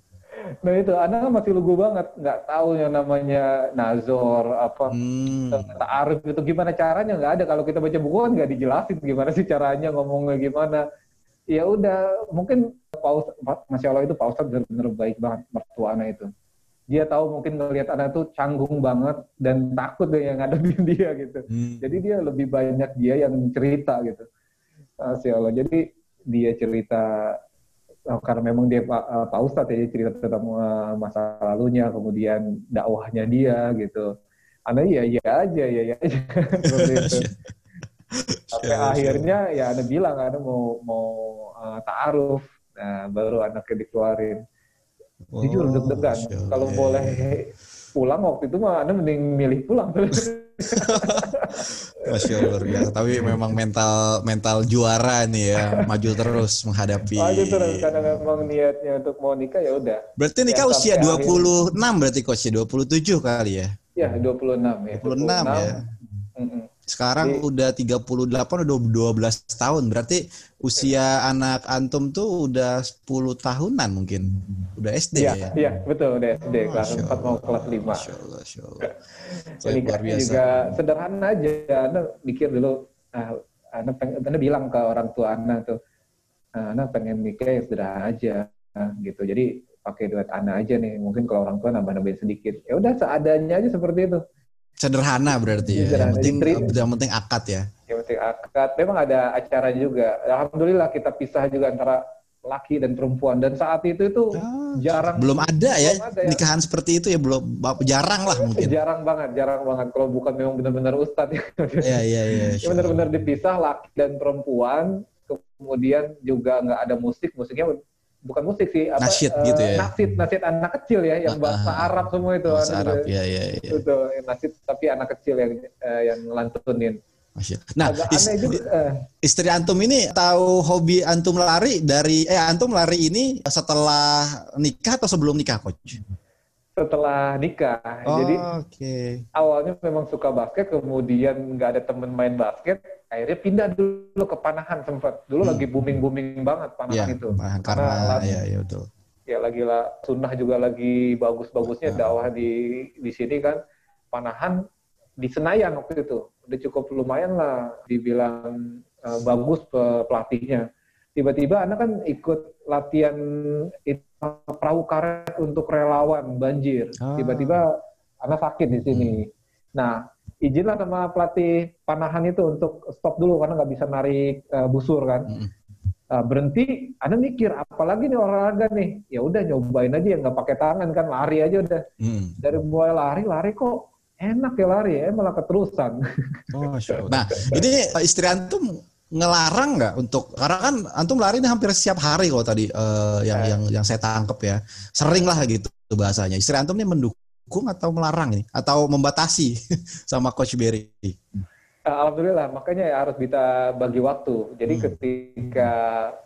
C: Nah itu, anak kan masih lugu banget, nggak tahu yang namanya nazor apa
B: Hmm.
C: ta'aruf itu gimana caranya nggak ada. Kalau kita baca buku kan nggak dijelasin gimana sih caranya ngomongnya gimana. Ya udah, mungkin Ustadz, masya Allah itu Ustadz benar-benar baik banget mertua anak itu. Dia tahu mungkin ngelihat anak itu canggung banget dan takut deh yang ngadepin dia gitu.
B: Hmm.
C: Jadi dia lebih banyak dia yang cerita gitu. Masya Allah. Jadi dia cerita oh, karena memang dia Pak, eh, Pak Ustadz ya cerita tentang eh, masa lalunya, kemudian dakwahnya dia gitu. Anak iya iya aja, iya iya aja. Seperti itu. Sampai akhirnya ya anak bilang anak mau mau eh, ta'aruf. Nah, baru anaknya dikeluarin. Jujur
B: Oh,
C: deg-degan. Kalau
B: Ya,
C: boleh
B: ya, ya.
C: pulang waktu itu mah anak mending milih pulang.
B: Masya Allah luar biasa. Tapi memang mental mental juara nih ya, maju terus menghadapi.
C: Maju terus karena memang niatnya untuk mau nikah ya udah.
B: Berarti nikah
C: Ya,
B: usia
C: sampai
B: 26 berarti coach ya, 27 kali ya.
C: Ya 26 ya.
B: 26 ya.
C: Mm-mm.
B: Sekarang
C: Jadi-
B: udah 38 udah 12 tahun. Berarti usia anak antum tuh udah 10 tahunan mungkin. Udah SD
C: Iya,
B: ya.
C: iya betul udah SD kelas
B: Masya
C: 4 mau kelas 5.
B: Masya Allah, Masya Allah. Baik, luar
C: Nikahnya
B: biasa.
C: juga sederhana aja. Anda mikir dulu, ah, Anda, pengen, Anda bilang ke orang tua Anda tuh, ah, Anda pengen nikah yang sederhana aja, ah, gitu. Jadi pakai duit Anda aja nih. Mungkin kalau orang tua nambah-nambahin sedikit. Ya udah seadanya aja seperti itu.
B: Sederhana berarti ya. Yang penting yang penting akad ya.
C: Yang penting akad. Memang ada acara juga. Alhamdulillah kita pisah juga antara laki dan perempuan. Dan saat itu itu
B: Ah,
C: jarang.
B: Belum ada ya
C: Belum ada ya.
B: nikahan seperti itu ya belum jarang lah mungkin.
C: Jarang banget, jarang banget. Kalau bukan memang benar-benar ustadz.
B: Iya iya iya.
C: Ya, benar-benar dipisah laki dan perempuan. Kemudian juga nggak ada musik. Musiknya bukan musik sih. Apa,
B: Nasyid
C: eh,
B: gitu ya?
C: Nasyid, nasyid anak kecil ya. Yang
B: Ah,
C: bahasa
B: ah,
C: Arab semua itu.
B: Bahasa
C: Ada
B: Arab
C: juga-
B: ya ya ya.
C: Betul, nasyid tapi anak kecil yang eh, yang lantunin.
B: Nah,
C: Agak
B: is-
C: aneh juga. eh,
B: istri antum ini tahu hobi antum lari dari eh antum lari ini setelah nikah atau sebelum nikah coach?
C: Setelah nikah.
B: Oh,
C: Jadi
B: Oke.
C: awalnya memang suka basket, kemudian nggak ada temen main basket, akhirnya pindah dulu ke panahan sempat. Dulu
B: Hmm.
C: lagi booming booming banget panahan
B: Ya,
C: itu.
B: karena,
C: Karena lagi-
B: ya ya betul.
C: ya lagi lah sunnah juga lagi bagus-bagusnya
B: Ah.
C: dakwah di di sini kan panahan di Senayan waktu itu udah cukup lumayan lah dibilang eh, bagus pe- pelatihnya tiba-tiba anak kan ikut latihan itu, perahu karet untuk relawan banjir
B: Ah.
C: tiba-tiba anak sakit di sini nah izinlah sama pelatih panahan itu untuk stop dulu karena nggak bisa narik eh, busur kan
B: Mm.
C: Uh, berhenti, Anda mikir apalagi nih olahraga nih, ya udah nyobain aja yang nggak pakai tangan kan lari aja udah
B: Hmm.
C: dari mulai lari lari kok enak ya lari ya malah keterusan.
B: Oh, Allah. Nah, ini istri antum ngelarang nggak untuk karena kan antum lari ini hampir setiap hari kalau tadi eh, yang
C: Eh.
B: yang yang saya tangkep ya. Sering lah gitu bahasanya. Istri antum ini mendukung atau melarang nih atau membatasi sama coach Berry.
C: Uh, Alhamdulillah makanya ya harus kita bagi waktu. Jadi
B: Hmm.
C: ketika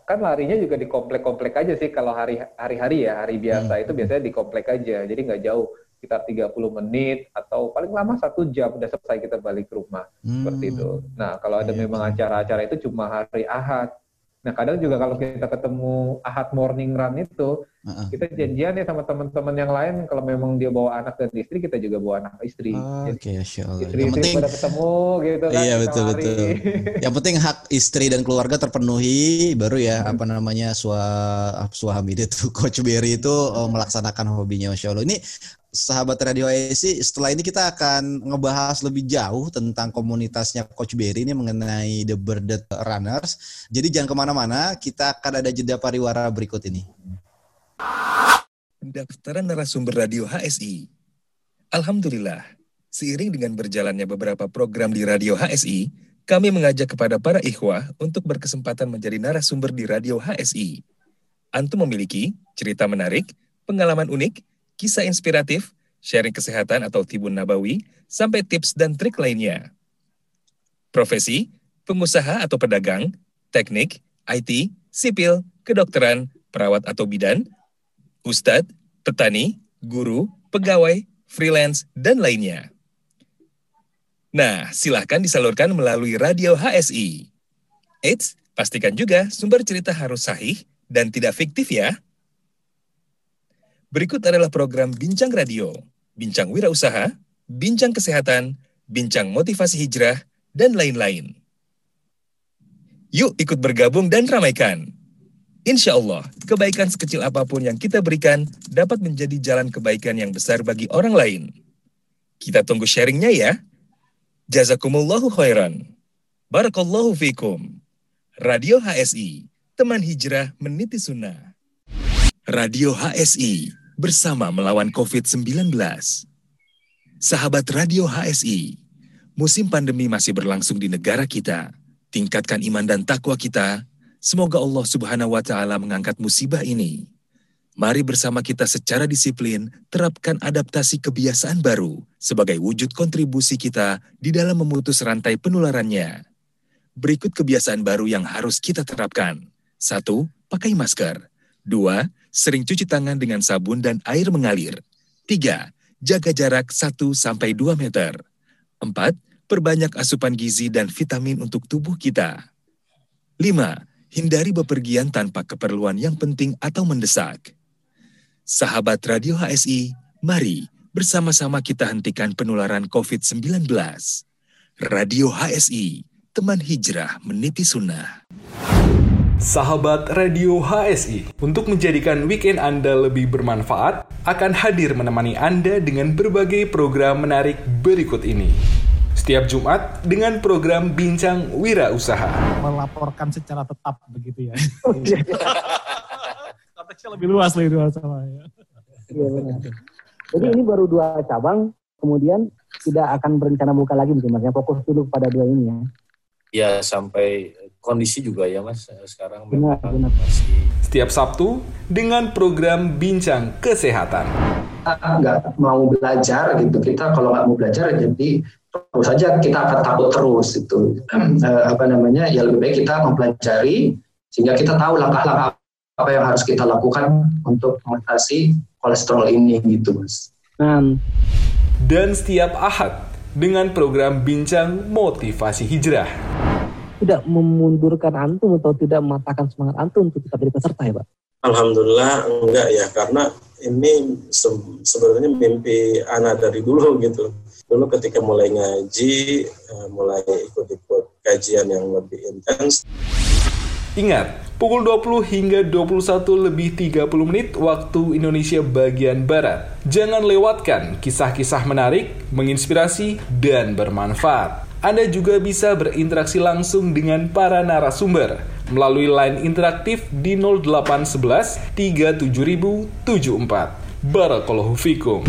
C: kan larinya juga di komplek-komplek aja sih kalau hari hari-hari ya hari biasa
B: Hmm.
C: itu biasanya di komplek aja. Jadi nggak jauh sekitar 30 menit atau paling lama satu jam udah selesai kita balik ke rumah. seperti
B: Hmm.
C: itu. Nah, kalau ada
B: Iya,
C: memang acara-acara itu cuma hari Ahad. Nah kadang juga kalau kita ketemu ahad morning run itu, uh-uh. kita janjian ya sama teman-teman yang lain kalau memang dia bawa anak dan istri, kita juga bawa anak istri.
B: Oh, Oke, okay,
C: Istri, yang penting pada ketemu gitu
B: kan. Iya betul hari. betul. yang penting hak istri dan keluarga terpenuhi, baru ya hmm. apa namanya sua suami itu Coach Berry itu oh, melaksanakan hobinya, Masya Allah. Ini sahabat Radio ASI, setelah ini kita akan ngebahas lebih jauh tentang komunitasnya Coach Berry ini mengenai The Birded Runners. Jadi jangan ke mana-mana, kita akan ada jeda pariwara berikut ini.
A: Pendaftaran narasumber Radio HSI. Alhamdulillah, seiring dengan berjalannya beberapa program di Radio HSI, kami mengajak kepada para ikhwah untuk berkesempatan menjadi narasumber di Radio HSI. Antum memiliki cerita menarik, pengalaman unik, kisah inspiratif, sharing kesehatan atau tibun nabawi, sampai tips dan trik lainnya. Profesi, pengusaha atau pedagang, teknik, IT, sipil, kedokteran, perawat atau bidan, ustadz, petani, guru, pegawai, freelance, dan lainnya. Nah, silahkan disalurkan melalui radio HSI. Eits, pastikan juga sumber cerita harus sahih dan tidak fiktif ya. Berikut adalah program Bincang Radio, Bincang Wirausaha, Bincang Kesehatan, Bincang Motivasi Hijrah, dan lain-lain. Yuk ikut bergabung dan ramaikan. Insya Allah, kebaikan sekecil apa pun yang kita berikan dapat menjadi jalan kebaikan yang besar bagi orang lain. Kita tunggu sharingnya ya. Jazakumullahu khairan. Barakallahu fikum. Radio HSI, teman hijrah meniti sunnah. Radio HSI, bersama melawan COVID-19. Sahabat Radio HSI, musim pandemi masih berlangsung di negara kita. Tingkatkan iman dan takwa kita. Semoga Allah Subhanahu wa taala mengangkat musibah ini. Mari bersama kita secara disiplin terapkan adaptasi kebiasaan baru sebagai wujud kontribusi kita di dalam memutus rantai penularannya. Berikut kebiasaan baru yang harus kita terapkan. Satu, pakai masker. Dua, sering cuci tangan dengan sabun dan air mengalir. 3. Jaga jarak 1-2 meter. 4. Perbanyak asupan gizi dan vitamin untuk tubuh kita. 5. Hindari bepergian tanpa keperluan yang penting atau mendesak. Sahabat Radio HSI, mari bersama-sama kita hentikan penularan COVID-19. Radio HSI, teman hijrah meniti sunnah.
D: Sahabat Radio HSI, untuk menjadikan weekend Anda lebih bermanfaat, akan hadir menemani Anda dengan berbagai program menarik berikut ini. Setiap Jumat dengan program Bincang Wira Usaha.
E: Melaporkan secara tetap begitu ya. Konteksnya lebih luas lebih luas sama ya.
F: Iya benar. Jadi ini baru dua cabang, kemudian tidak akan berencana buka lagi mungkin mas. Fokus dulu pada dua ini ya.
G: Ya sampai kondisi juga ya mas eh, sekarang
F: benar, benar.
D: masih setiap Sabtu dengan program bincang kesehatan.
H: Nggak mau belajar gitu. Kita kalau nggak mau belajar jadi terus saja kita akan takut terus itu eh, apa namanya? Ya lebih baik kita mempelajari sehingga kita tahu langkah-langkah apa yang harus kita lakukan untuk mengatasi kolesterol ini gitu mas.
D: Dan setiap ahad dengan program bincang motivasi hijrah
F: tidak memundurkan antum atau tidak mematahkan semangat antum untuk tetap jadi peserta ya Pak?
I: Alhamdulillah enggak ya karena ini se sebenarnya mimpi anak dari dulu gitu. Dulu ketika mulai ngaji, eh, mulai ikut-ikut kajian yang lebih intens.
D: Ingat, pukul 20 hingga 21 lebih 30 menit waktu Indonesia bagian Barat. Jangan lewatkan kisah-kisah menarik, menginspirasi, dan bermanfaat. Anda juga bisa berinteraksi langsung dengan para narasumber melalui line interaktif di 0811 37074. Barakallahu fikum.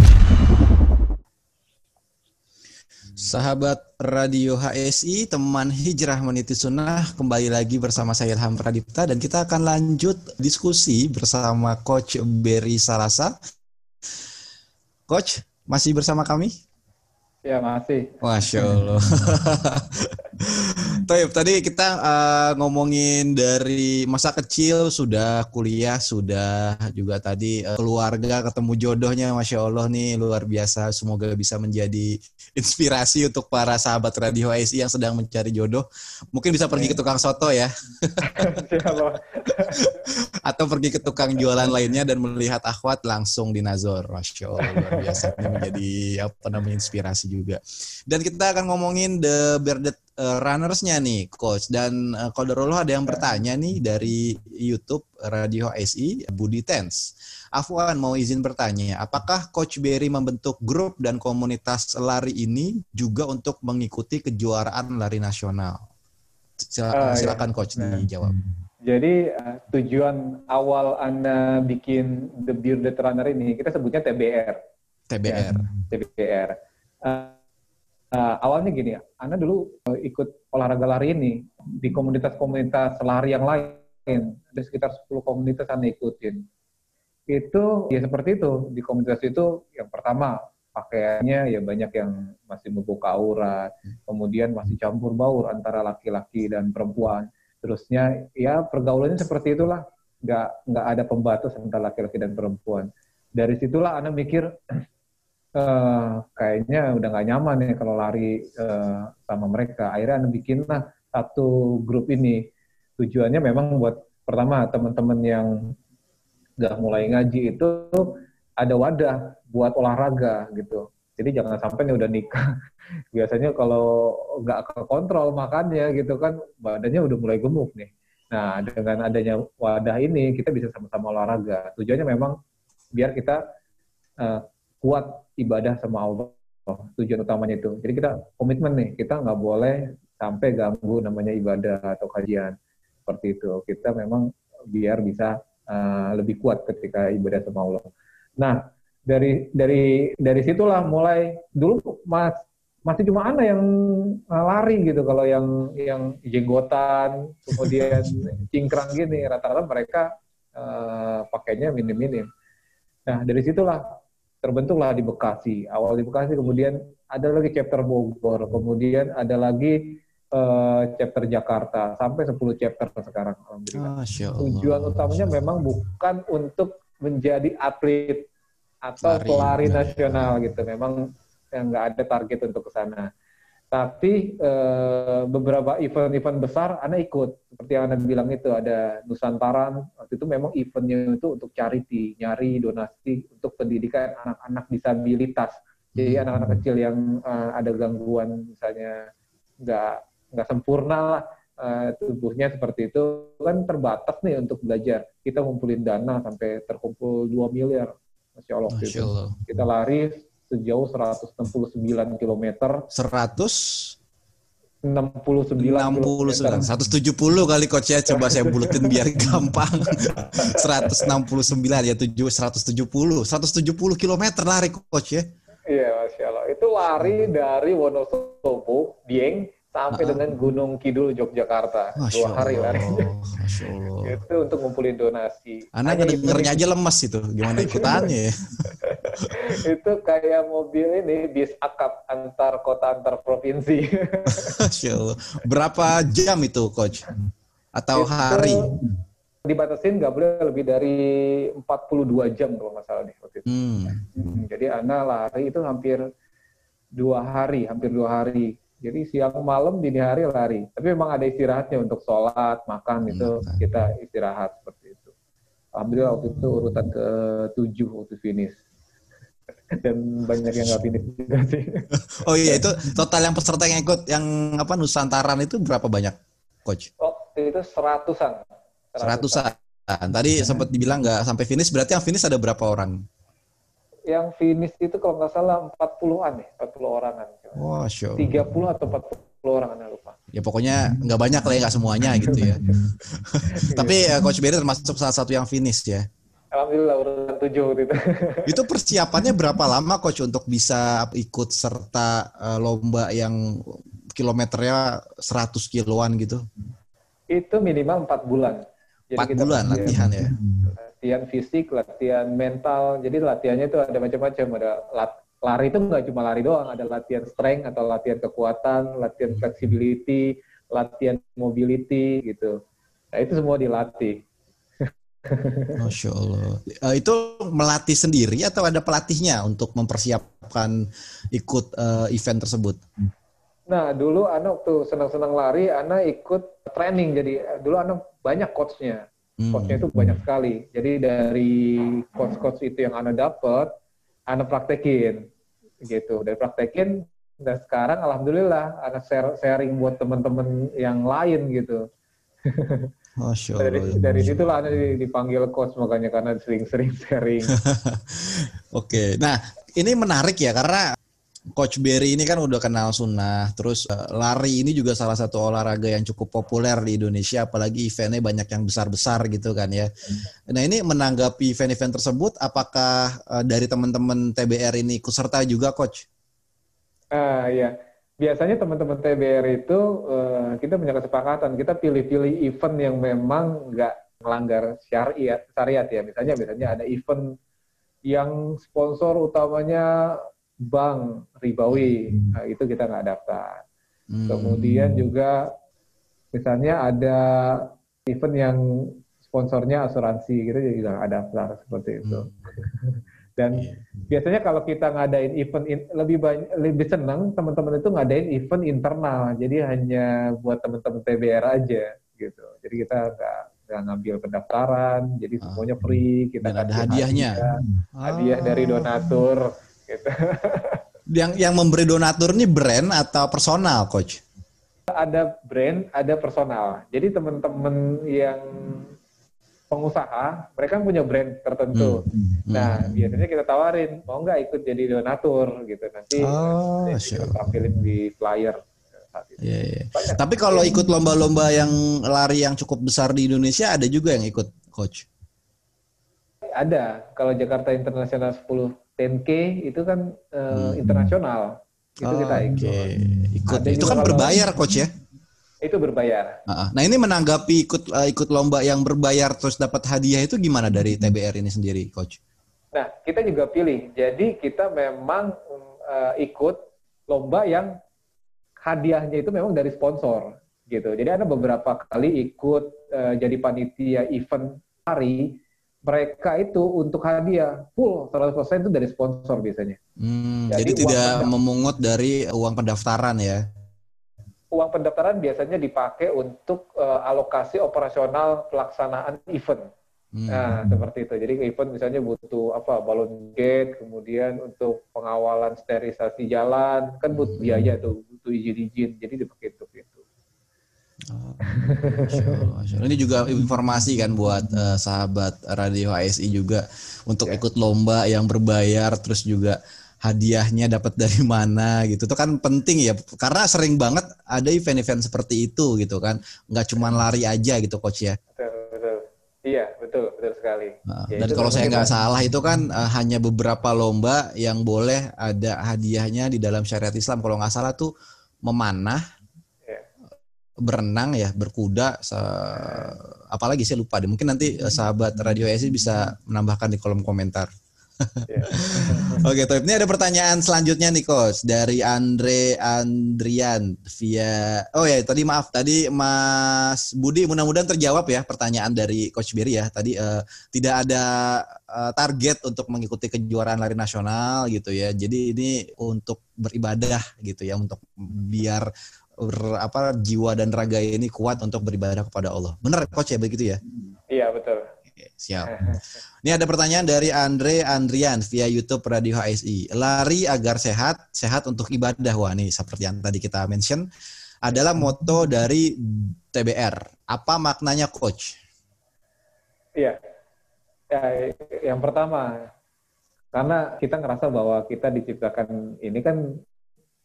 B: Sahabat Radio HSI, teman hijrah meniti sunnah, kembali lagi bersama saya Ilham Pradipta dan kita akan lanjut diskusi bersama Coach Berry Salasa. Coach, masih bersama kami?
C: Ya masih.
B: Masya Allah. Taib, tadi kita uh, ngomongin dari masa kecil sudah kuliah sudah juga tadi uh, keluarga ketemu jodohnya, masya Allah nih luar biasa. Semoga bisa menjadi inspirasi untuk para sahabat radio ASI yang sedang mencari jodoh. Mungkin bisa pergi ke tukang soto ya, atau pergi ke tukang jualan lainnya dan melihat akhwat langsung di Nazor, masya Allah luar biasa. Ini menjadi apa namanya inspirasi juga. Dan kita akan ngomongin the bearded uh, runnersnya nih, coach. Dan uh, Kodarullah ada yang bertanya nih dari YouTube Radio SI Budi Tens. Afwan mau izin bertanya, apakah Coach Berry membentuk grup dan komunitas lari ini juga untuk mengikuti kejuaraan lari nasional? Silakan, uh, silakan ya. Coach nah. dijawab.
C: Jadi uh, tujuan awal Anda bikin The Bearded Runner ini, kita sebutnya TBR.
B: TBR. Ya,
C: TBR. Uh, uh, awalnya gini, Anda dulu uh, ikut olahraga lari ini di komunitas-komunitas lari yang lain, ada sekitar 10 komunitas Anda ikutin. Itu ya seperti itu, di komunitas itu yang pertama pakaiannya ya banyak yang masih membuka aurat, kemudian masih campur baur antara laki-laki dan perempuan. Terusnya ya pergaulannya seperti itulah, nggak nggak ada pembatas antara laki-laki dan perempuan. Dari situlah Anda mikir uh, kayaknya udah nggak nyaman ya kalau lari uh, sama mereka. Akhirnya anda bikin lah satu grup ini. Tujuannya memang buat pertama teman-teman yang nggak mulai ngaji itu ada wadah buat olahraga gitu. Jadi jangan sampai nih udah nikah. Biasanya kalau nggak ke kontrol makannya gitu kan badannya udah mulai gemuk nih. Nah dengan adanya wadah ini kita bisa sama-sama olahraga. Tujuannya memang biar kita uh, kuat ibadah sama Allah tujuan utamanya itu jadi kita komitmen nih kita nggak boleh sampai ganggu namanya ibadah atau kajian seperti itu kita memang biar bisa uh, lebih kuat ketika ibadah sama Allah. Nah dari dari dari situlah mulai dulu mas masih cuma ana yang uh, lari gitu. Kalau yang yang jenggotan kemudian cingkrang gini rata-rata mereka uh, pakainya minim-minim. Nah dari situlah terbentuklah di Bekasi. Awal di Bekasi, kemudian ada lagi chapter Bogor, kemudian ada lagi uh, chapter Jakarta, sampai 10 chapter sekarang. Alhamdulillah. Tujuan utamanya memang bukan untuk menjadi atlet atau pelari nasional gitu. Memang yang nggak ada target untuk ke sana. Tapi eh, beberapa event-event besar Anda ikut. Seperti yang Anda bilang itu ada Nusantara, waktu itu memang eventnya itu untuk charity, nyari donasi untuk pendidikan anak-anak disabilitas. Jadi hmm. anak-anak kecil yang uh, ada gangguan misalnya nggak nggak sempurna lah uh, tubuhnya seperti itu kan terbatas nih untuk belajar. Kita ngumpulin dana sampai terkumpul 2 miliar. Masya Allah. Masya Allah. Kita lari sejauh 169 km.
B: 100 69 69 170 kali coach ya coba saya bulutin biar gampang 169 ya 7 170 170 km lari coach ya
C: iya Masya Allah itu lari dari Wonosobo Dieng sampai uh dengan Gunung Kidul Yogyakarta. Masya dua hari lari itu untuk ngumpulin donasi.
B: Anak dengernya aja lemas itu. Gimana ikutannya ya?
C: itu kayak mobil ini bis akap antar kota antar provinsi.
B: Masya Allah. berapa jam itu coach? Atau itu, hari?
C: dibatasin nggak boleh lebih dari 42 jam kalau nggak salah nih waktu itu. Hmm. Hmm, jadi Ana lari itu hampir dua hari, hampir dua hari jadi siang malam dini hari lari. Tapi memang ada istirahatnya untuk sholat, makan itu hmm. kita istirahat seperti itu. Alhamdulillah waktu itu urutan ke tujuh waktu finish. Dan banyak yang nggak finish juga sih.
B: Oh iya itu total yang peserta yang ikut yang apa Nusantaran itu berapa banyak, coach?
C: Waktu itu seratusan.
B: Seratusan. Tadi sempat dibilang nggak sampai finish, berarti yang finish ada berapa orang?
C: Yang finish itu kalau nggak salah 40-an ya, 40 orangan.
B: Wah, wow,
C: 30 atau 40 orang anda lupa.
B: Ya pokoknya nggak banyak lah ya, nggak semuanya gitu ya. Tapi uh, Coach Berry termasuk salah satu yang finish ya.
C: Alhamdulillah urutan tujuh itu.
B: itu persiapannya berapa lama Coach untuk bisa ikut serta uh, lomba yang kilometernya 100 kiloan gitu?
C: Itu minimal empat bulan.
B: Jadi 4 bulan latihan ya?
C: Latihan fisik, latihan mental. Jadi latihannya itu ada macam-macam. Ada lat lari itu nggak cuma lari doang, ada latihan strength atau latihan kekuatan, latihan flexibility, latihan mobility gitu. Nah itu semua dilatih.
B: Masya Allah. Uh, itu melatih sendiri atau ada pelatihnya untuk mempersiapkan ikut uh, event tersebut?
C: Nah dulu anak waktu senang-senang lari, anak ikut training. Jadi dulu anak banyak coachnya. Hmm. Coachnya itu banyak sekali. Jadi dari coach-coach itu yang anak dapat, anak praktekin gitu. Dari praktekin dan sekarang alhamdulillah share, sharing buat teman-teman yang lain gitu.
B: Masya Allah.
C: Dari, dari situlah Anda dipanggil coach makanya karena sering-sering sharing.
B: Oke, nah ini menarik ya karena Coach Berry ini kan udah kenal sunnah, terus uh, lari ini juga salah satu olahraga yang cukup populer di Indonesia, apalagi eventnya banyak yang besar-besar gitu kan ya. Hmm. Nah ini menanggapi event-event tersebut, apakah uh, dari teman-teman TBR ini ikut serta juga, Coach?
C: Ah iya, biasanya teman-teman TBR itu uh, kita punya kesepakatan kita pilih-pilih event yang memang nggak melanggar syariat syariat ya misalnya misalnya ada event yang sponsor utamanya bank ribawi nah, itu kita nggak daftar hmm. kemudian juga misalnya ada event yang sponsornya asuransi gitu juga nggak daftar seperti itu hmm. Dan yeah. biasanya kalau kita ngadain event in, lebih banyak lebih senang teman-teman itu ngadain event internal. Jadi hanya buat teman-teman TBR aja gitu. Jadi kita nggak nggak ngambil pendaftaran, jadi ah. semuanya free. Kita
B: Dan ada hadiahnya.
C: Hadiah, ah. hadiah dari donatur. Gitu.
B: yang yang memberi donatur ini brand atau personal, coach?
C: Ada brand, ada personal. Jadi teman-teman yang pengusaha, mereka kan punya brand tertentu. Hmm. Hmm. Nah, biasanya kita tawarin, mau nggak ikut jadi donatur gitu. Nanti oh, kita tampilin di flyer.
B: Yeah, yeah. Tapi kalau ikut lomba-lomba yang lari yang cukup besar di Indonesia, ada juga yang ikut, coach?
C: Ada. Kalau Jakarta Internasional 10 10K itu kan uh, hmm. internasional. Itu oh, kita ikut. Okay.
B: Ikut. itu kan berbayar, coach ya?
C: itu berbayar.
B: Nah ini menanggapi ikut uh, ikut lomba yang berbayar terus dapat hadiah itu gimana dari TBR ini sendiri, coach?
C: Nah kita juga pilih. Jadi kita memang uh, ikut lomba yang hadiahnya itu memang dari sponsor gitu. Jadi ada beberapa kali ikut uh, jadi panitia event hari mereka itu untuk hadiah full 100% itu dari sponsor biasanya.
B: Hmm, jadi, jadi tidak memungut dari uang pendaftaran ya
C: uang pendaftaran biasanya dipakai untuk uh, alokasi operasional pelaksanaan event. Hmm. Nah, seperti itu. Jadi event misalnya butuh apa balon gate, kemudian untuk pengawalan sterilisasi jalan, kan butuh hmm. biaya tuh, butuh izin-izin. Jadi dipakai untuk itu.
B: Oh, Ini juga informasi kan buat uh, sahabat radio HSI juga untuk yeah. ikut lomba yang berbayar, terus juga hadiahnya dapat dari mana gitu. Itu kan penting ya karena sering banget ada event-event seperti itu gitu kan. Nggak cuma lari aja gitu coach ya?
C: Betul betul. Iya betul betul sekali.
B: Nah, ya, dan kalau saya nggak salah itu kan uh, hanya beberapa lomba yang boleh ada hadiahnya di dalam syariat Islam. Kalau nggak salah tuh memanah. Berenang ya berkuda apalagi saya lupa deh mungkin nanti uh, sahabat radio SI bisa menambahkan di kolom komentar. Oke, okay, Ini ada pertanyaan selanjutnya nih, Coach. Dari Andre Andrian via Oh ya, tadi maaf. Tadi Mas Budi mudah-mudahan terjawab ya pertanyaan dari Coach Berry ya. Tadi uh, tidak ada uh, target untuk mengikuti kejuaraan lari nasional gitu ya. Jadi ini untuk beribadah gitu ya, untuk biar ber, apa jiwa dan raga ini kuat untuk beribadah kepada Allah. Benar, Coach ya begitu ya?
C: Iya, betul.
B: Oke, siap. Ini ada pertanyaan dari Andre Andrian via YouTube Radio HSI. Lari agar sehat, sehat untuk ibadah. Wah, nih seperti yang tadi kita mention adalah moto dari TBR. Apa maknanya coach?
C: Iya. Ya, yang pertama karena kita ngerasa bahwa kita diciptakan ini kan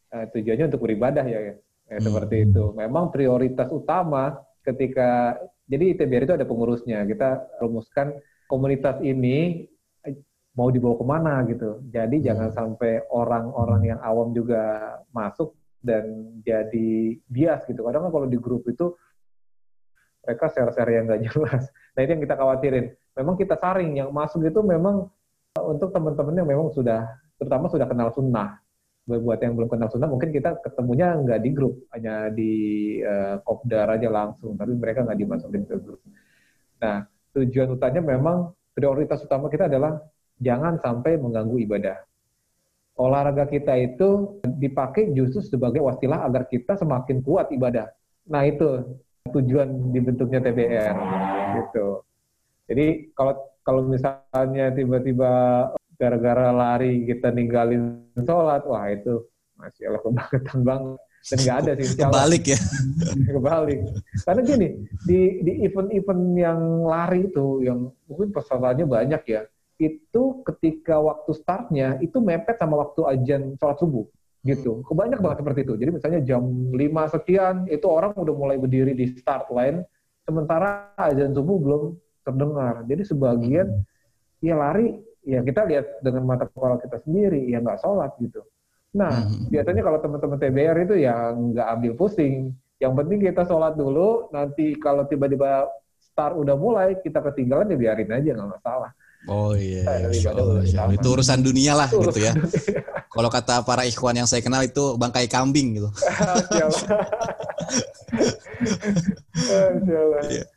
C: uh, tujuannya untuk beribadah ya, ya hmm. seperti itu. Memang prioritas utama ketika jadi TBR itu ada pengurusnya. Kita rumuskan komunitas ini mau dibawa ke mana gitu. Jadi hmm. jangan sampai orang-orang yang awam juga masuk dan jadi bias gitu. Kadang kan kalau di grup itu mereka share-share yang nggak jelas. Nah itu yang kita khawatirin. Memang kita saring yang masuk itu memang untuk teman-teman yang memang sudah terutama sudah kenal sunnah. Buat yang belum kenal Sunda mungkin kita ketemunya nggak di grup hanya di uh, kopdar aja langsung tapi mereka nggak dimasukin ke grup. Nah tujuan utamanya memang prioritas utama kita adalah jangan sampai mengganggu ibadah. Olahraga kita itu dipakai justru sebagai wasilah agar kita semakin kuat ibadah. Nah itu tujuan dibentuknya TBR gitu. Jadi kalau kalau misalnya tiba-tiba gara-gara lari kita ninggalin sholat, wah itu masih Allah kebangetan banget. Dan nggak ada sih.
B: Kebalik ya.
C: Kebalik. Karena gini, di di event-event yang lari itu, yang mungkin pesertanya banyak ya, itu ketika waktu startnya itu mepet sama waktu ajan sholat subuh gitu. Kebanyak banget seperti itu. Jadi misalnya jam 5 sekian itu orang udah mulai berdiri di start line, sementara ajan subuh belum terdengar. Jadi sebagian ya lari ya kita lihat dengan mata kepala kita sendiri ya nggak sholat gitu nah hmm. biasanya kalau teman-teman TBR itu ya nggak ambil pusing yang penting kita sholat dulu nanti kalau tiba-tiba start udah mulai kita ketinggalan ya biarin aja nggak masalah
B: Oh iya. Oh, iya. itu urusan dunia lah urusan gitu ya. Kalau kata para ikhwan yang saya kenal itu bangkai kambing gitu. Iya.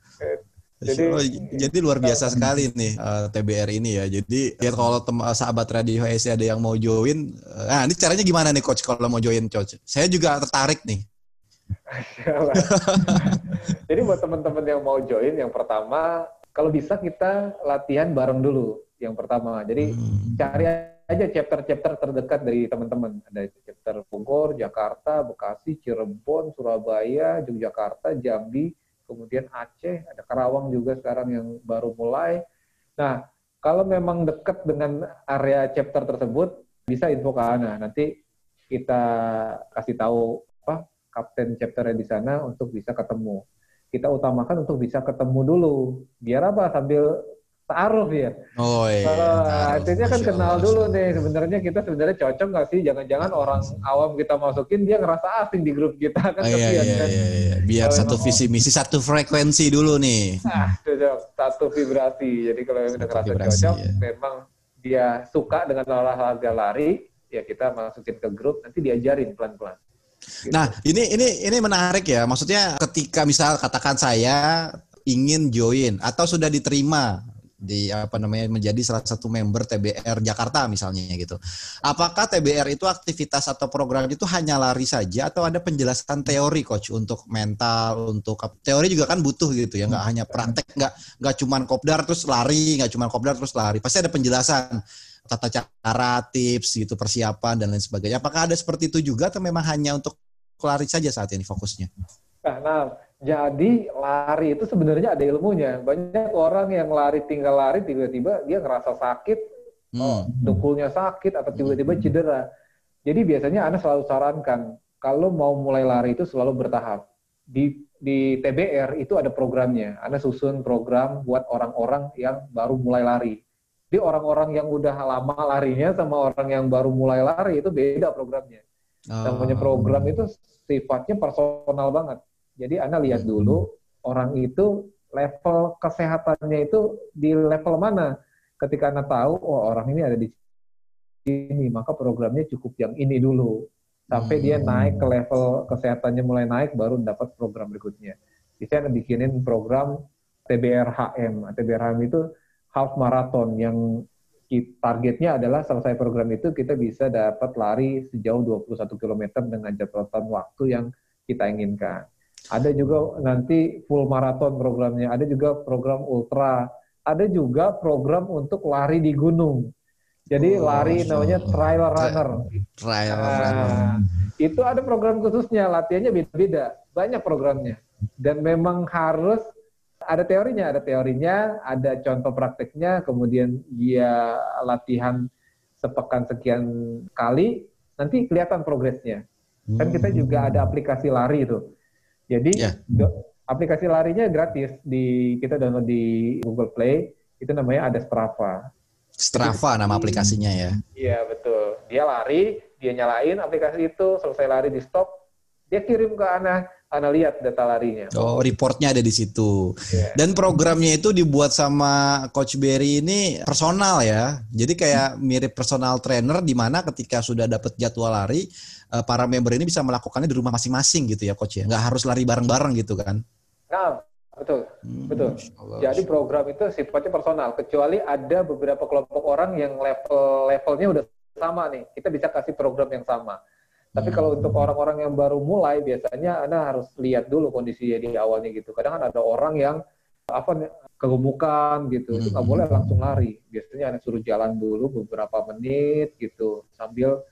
B: Jadi, oh, jadi luar biasa sekali nih uh, eh, TBR ini ya. Jadi ya kalau tem- eh, sahabat radio HSI ada yang mau join, uh, nah ini caranya gimana nih coach kalau mau join coach? Saya juga tertarik nih.
C: jadi buat teman-teman yang mau join, yang pertama kalau bisa kita latihan bareng dulu. Yang pertama, jadi hmm. cari aja chapter-chapter terdekat dari teman-teman. Ada chapter Bogor, Jakarta, Bekasi, Cirebon, Surabaya, Yogyakarta, Jambi, kemudian Aceh, ada Karawang juga sekarang yang baru mulai. Nah, kalau memang dekat dengan area chapter tersebut, bisa info ke Ana. Nanti kita kasih tahu apa kapten chapternya di sana untuk bisa ketemu. Kita utamakan untuk bisa ketemu dulu. Biar apa? Sambil taruh ya.
B: Oh iya.
C: Uh, artinya kan kenal dulu nih sebenarnya kita sebenarnya cocok nggak sih? Jangan-jangan orang awam kita masukin dia ngerasa asing di grup kita kan?
B: Oh, iya, iya, kan? iya, iya. Biar kalau satu visi misi satu frekuensi dulu nih.
C: Nah, cocok satu vibrasi. Jadi kalau yang udah ngerasa vibrasi, cocok, ya. memang dia suka dengan olahraga lari, ya kita masukin ke grup nanti diajarin pelan-pelan.
B: Gitu. Nah, ini ini ini menarik ya. Maksudnya ketika misal katakan saya ingin join atau sudah diterima di apa namanya menjadi salah satu member TBR Jakarta misalnya gitu. Apakah TBR itu aktivitas atau program itu hanya lari saja atau ada penjelasan teori coach untuk mental untuk teori juga kan butuh gitu ya nggak hanya praktek nggak nggak cuman kopdar terus lari nggak cuman kopdar terus lari pasti ada penjelasan tata cara tips gitu persiapan dan lain sebagainya. Apakah ada seperti itu juga atau memang hanya untuk lari saja saat ini fokusnya?
C: Nah, jadi lari itu sebenarnya ada ilmunya. Banyak orang yang lari tinggal lari tiba-tiba dia ngerasa sakit, hmm. oh, dukulnya sakit atau tiba-tiba cedera. Jadi biasanya Anda selalu sarankan kalau mau mulai lari itu selalu bertahap. Di di TBR itu ada programnya. Anda susun program buat orang-orang yang baru mulai lari. Di orang-orang yang udah lama larinya sama orang yang baru mulai lari itu beda programnya. Oh. Namanya program itu sifatnya personal banget. Jadi Anda lihat hmm. dulu orang itu level kesehatannya itu di level mana. Ketika Anda tahu, oh orang ini ada di sini, maka programnya cukup yang ini dulu. Sampai dia hmm. naik ke level kesehatannya mulai naik, baru dapat program berikutnya. Bisa Anda bikinin program TBRHM. TBRHM itu half marathon yang targetnya adalah selesai program itu kita bisa dapat lari sejauh 21 km dengan catatan waktu yang kita inginkan. Ada juga nanti full marathon programnya, ada juga program ultra, ada juga program untuk lari di gunung. Jadi oh, lari so. namanya trail runner.
B: Trail nah, runner.
C: Itu ada program khususnya, latihannya beda-beda, banyak programnya. Dan memang harus ada teorinya, ada teorinya, ada contoh prakteknya, kemudian dia latihan sepekan sekian kali, nanti kelihatan progresnya. Kan kita juga ada aplikasi lari itu. Jadi yeah. aplikasi larinya gratis di kita download di Google Play itu namanya ada Strava.
B: Strava nama aplikasinya ya.
C: Iya betul. Dia lari, dia nyalain aplikasi itu, selesai lari di stop, Dia kirim ke Ana, Ana lihat data larinya.
B: Oh, reportnya ada di situ.
C: Iya.
B: Dan programnya itu dibuat sama Coach Berry ini personal ya. Jadi kayak mirip personal trainer di mana ketika sudah dapat jadwal lari, eh, para member ini bisa melakukannya di rumah masing-masing gitu ya, Coach ya. Nggak harus lari bareng-bareng gitu kan.
C: Nah, betul.
B: Hmm,
C: Betul.
B: Allah.
C: Jadi program itu sifatnya personal, kecuali ada beberapa kelompok orang yang level levelnya udah sama nih. Kita bisa kasih program yang sama. Tapi kalau untuk orang-orang yang baru mulai, biasanya Anda harus lihat dulu kondisinya di awalnya gitu. Kadang kan ada orang yang apa nih, kegemukan gitu, itu nggak boleh langsung lari. Biasanya Anda suruh jalan dulu beberapa menit gitu, sambil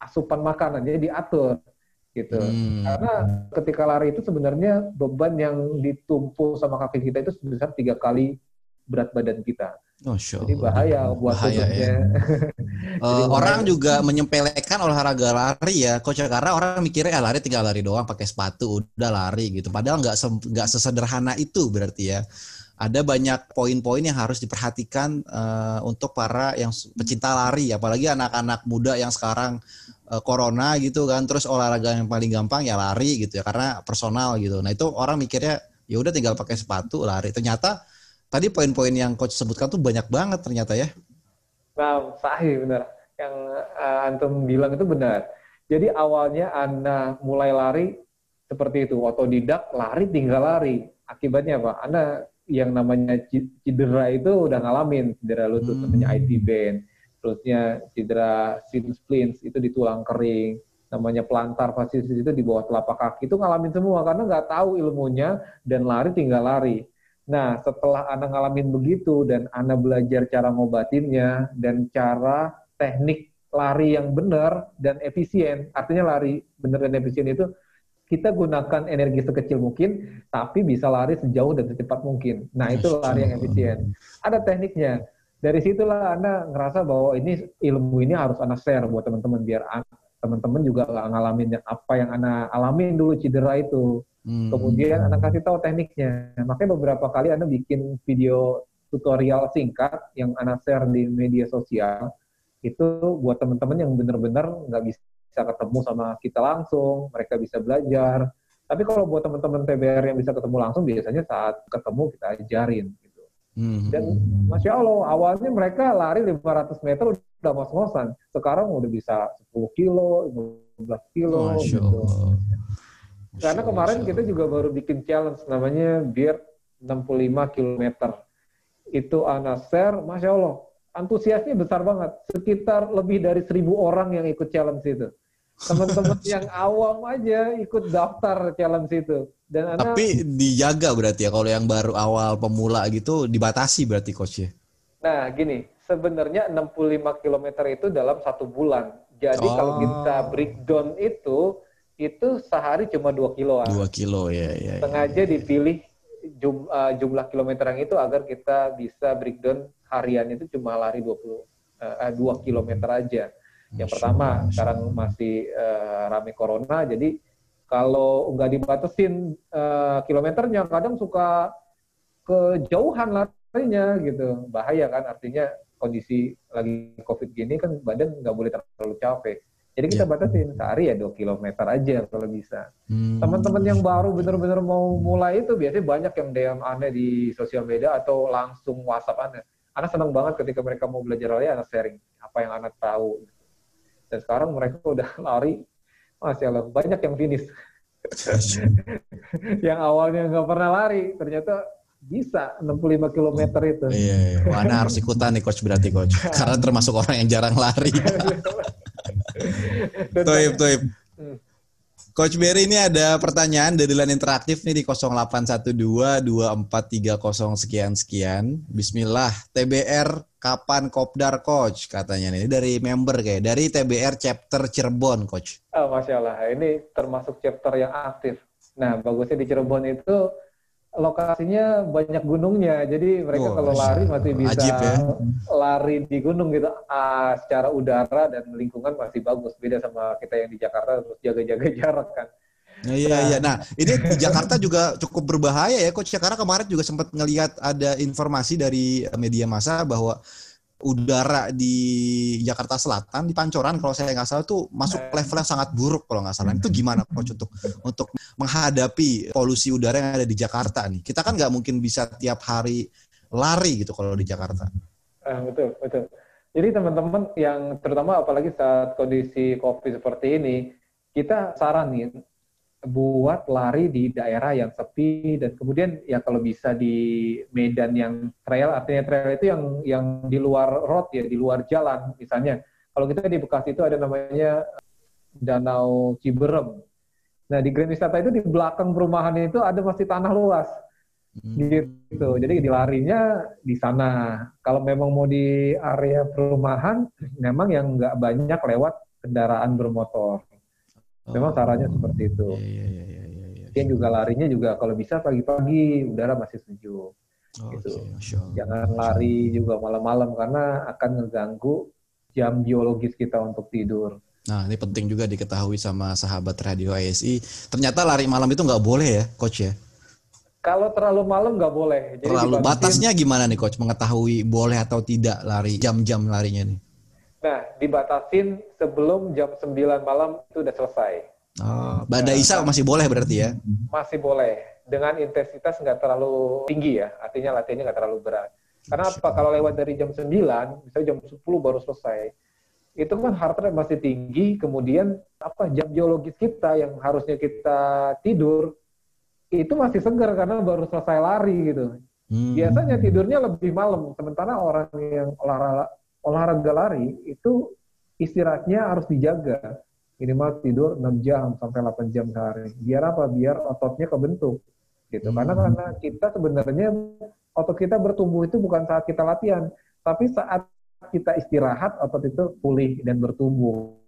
C: asupan makanannya diatur gitu.
B: Hmm.
C: Karena ketika lari itu sebenarnya beban yang ditumpu sama kaki kita itu sebesar tiga kali berat badan kita.
B: Masya
C: Jadi
B: Allah.
C: bahaya buat
B: Bahaya ya. Eh, orang juga menyempelekan olahraga lari ya, coach karena orang mikirnya ah, lari tinggal lari doang pakai sepatu udah lari gitu. Padahal nggak nggak sesederhana itu berarti ya. Ada banyak poin-poin yang harus diperhatikan eh, untuk para yang pecinta lari, apalagi anak-anak muda yang sekarang eh, corona gitu kan, terus olahraga yang paling gampang ya lari gitu ya, karena personal gitu. Nah itu orang mikirnya ya udah tinggal pakai sepatu lari. Ternyata tadi poin-poin yang coach sebutkan tuh banyak banget ternyata ya.
C: Nah, sahih benar. Yang uh, antum bilang itu benar. Jadi awalnya Anda mulai lari seperti itu, otodidak, lari tinggal lari. Akibatnya apa? Anda yang namanya cedera itu udah ngalamin. Cedera lutut namanya IT band, terusnya cedera shin splints itu di tulang kering, namanya plantar fasciitis itu di bawah telapak kaki. Itu ngalamin semua karena nggak tahu ilmunya dan lari tinggal lari. Nah, setelah Anda ngalamin begitu dan Anda belajar cara ngobatinnya dan cara teknik lari yang benar dan efisien, artinya lari benar dan efisien itu kita gunakan energi sekecil mungkin, tapi bisa lari sejauh dan secepat mungkin. Nah, itu lari yang efisien. Ada tekniknya. Dari situlah Anda ngerasa bahwa ini ilmu ini harus Anda share buat teman-teman biar an- teman-teman juga nggak ngalamin yang- apa yang Anda alamin dulu cedera itu.
B: Hmm.
C: Kemudian Anda kasih tahu tekniknya. Makanya beberapa kali Anda bikin video tutorial singkat yang Anda share di media sosial itu buat teman-teman yang benar-benar nggak bisa ketemu sama kita langsung, mereka bisa belajar. Tapi kalau buat teman-teman TBR yang bisa ketemu langsung, biasanya saat ketemu kita ajarin. Gitu.
B: Hmm.
C: Dan Masya Allah, awalnya mereka lari 500 meter udah ngos-ngosan. Sekarang udah bisa 10 kilo, 15 kilo.
B: Masya
C: gitu.
B: Allah.
C: Karena kemarin kita juga baru bikin challenge namanya Beer 65 km. Itu Ana share, Masya Allah, antusiasnya besar banget. Sekitar lebih dari seribu orang yang ikut challenge itu. Teman-teman yang awam aja ikut daftar challenge itu. Dan Ana,
B: Tapi dijaga berarti ya kalau yang baru awal pemula gitu dibatasi berarti coach ya.
C: nah gini, sebenarnya 65 km itu dalam satu bulan. Jadi
B: Oh.
C: kalau kita breakdown itu, itu sehari cuma 2 kiloan.
B: Dua kilo ya ya. ya.
C: sengaja dipilih jum- uh, jumlah kilometer yang itu agar kita bisa breakdown harian itu cuma lari 20 uh, 2 kilometer aja. Yang
B: Masya
C: pertama, sekarang masih uh, rame corona, jadi kalau nggak dibatasin uh, kilometernya, kadang suka kejauhan larinya gitu. Bahaya kan, artinya kondisi lagi COVID gini kan badan nggak boleh terlalu capek. Jadi kita
B: Ya.
C: batasin sehari ya 2 kilometer aja kalau bisa
B: Hmm.
C: teman-teman yang baru bener-bener mau mulai itu biasanya banyak yang DM aneh di sosial media atau langsung WhatsApp aneh. Anak senang banget ketika mereka mau belajar lari, anak sharing apa yang anak tahu. Dan sekarang mereka udah lari, masya Allah banyak yang finish. yang awalnya nggak pernah lari, ternyata bisa 65 km itu.
B: Iya, iya. Wah, Ana harus ikutan nih coach berarti coach. Karena termasuk orang yang jarang lari.
C: Dan
B: Toib, toib.
C: Hmm.
B: Coach Berry ini ada pertanyaan dari line interaktif nih di 0812 2430 sekian sekian. Bismillah, TBR kapan kopdar coach katanya nih. Ini dari member kayak dari TBR chapter Cirebon coach.
C: Oh, Masya Allah, ini termasuk chapter yang aktif. Nah, bagusnya di Cirebon itu lokasinya banyak gunungnya, jadi mereka
B: Oh,
C: kalau lari masih bisa
B: Ajib ya.
C: lari di gunung gitu. Ah, secara udara dan lingkungan masih bagus, beda sama kita yang di Jakarta terus jaga-jaga jarak kan.
B: Nah, iya iya. Nah, ini di Jakarta juga cukup berbahaya ya coach karena kemarin juga sempat ngelihat ada informasi dari media massa bahwa udara di Jakarta Selatan di Pancoran kalau saya nggak salah tuh masuk level yang sangat buruk kalau nggak salah. Itu gimana coach untuk untuk menghadapi polusi udara yang ada di Jakarta nih? Kita kan nggak mungkin bisa tiap hari lari gitu kalau di Jakarta.
C: Uh, betul betul. Jadi teman-teman yang terutama apalagi saat kondisi COVID seperti ini, kita saranin buat lari di daerah yang sepi dan kemudian ya kalau bisa di medan yang trail artinya trail itu yang yang di luar road ya di luar jalan misalnya. Kalau kita di Bekasi itu ada namanya Danau Ciberem. Nah di Grand Wisata itu di belakang perumahan itu ada masih tanah luas. Hmm. gitu jadi di larinya di sana. Kalau memang mau di area perumahan memang yang nggak banyak lewat kendaraan bermotor Memang caranya oh, seperti itu. Iya, iya, iya, iya, iya. Dia juga larinya juga kalau bisa pagi-pagi udara masih sejuk. Oh, gitu. Okay, Jangan lari juga malam-malam karena akan mengganggu jam biologis kita untuk tidur.
B: Nah, ini penting juga diketahui sama sahabat radio ASI. Ternyata lari malam itu nggak boleh ya, coach ya?
C: Kalau terlalu malam nggak boleh.
B: Jadi terlalu batasnya gimana nih, coach? Mengetahui boleh atau tidak lari jam-jam larinya nih?
C: Nah, dibatasin sebelum jam 9 malam itu udah selesai.
B: Oh, Bada Isa masih boleh berarti ya?
C: Masih boleh. Dengan intensitas nggak terlalu tinggi ya. Artinya latihannya nggak terlalu berat. Karena apa? Kalau lewat dari jam 9, misalnya jam 10 baru selesai, itu kan heart rate masih tinggi, kemudian apa jam biologis kita yang harusnya kita tidur, itu masih segar karena baru selesai lari gitu. Hmm. Biasanya tidurnya lebih malam, sementara orang yang olahraga olahraga lari itu istirahatnya harus dijaga. Minimal tidur 6 jam sampai 8 jam sehari. Biar apa? Biar ototnya kebentuk. Gitu. Hmm. Karena karena kita sebenarnya otot kita bertumbuh itu bukan saat kita latihan, tapi saat kita istirahat otot itu pulih dan bertumbuh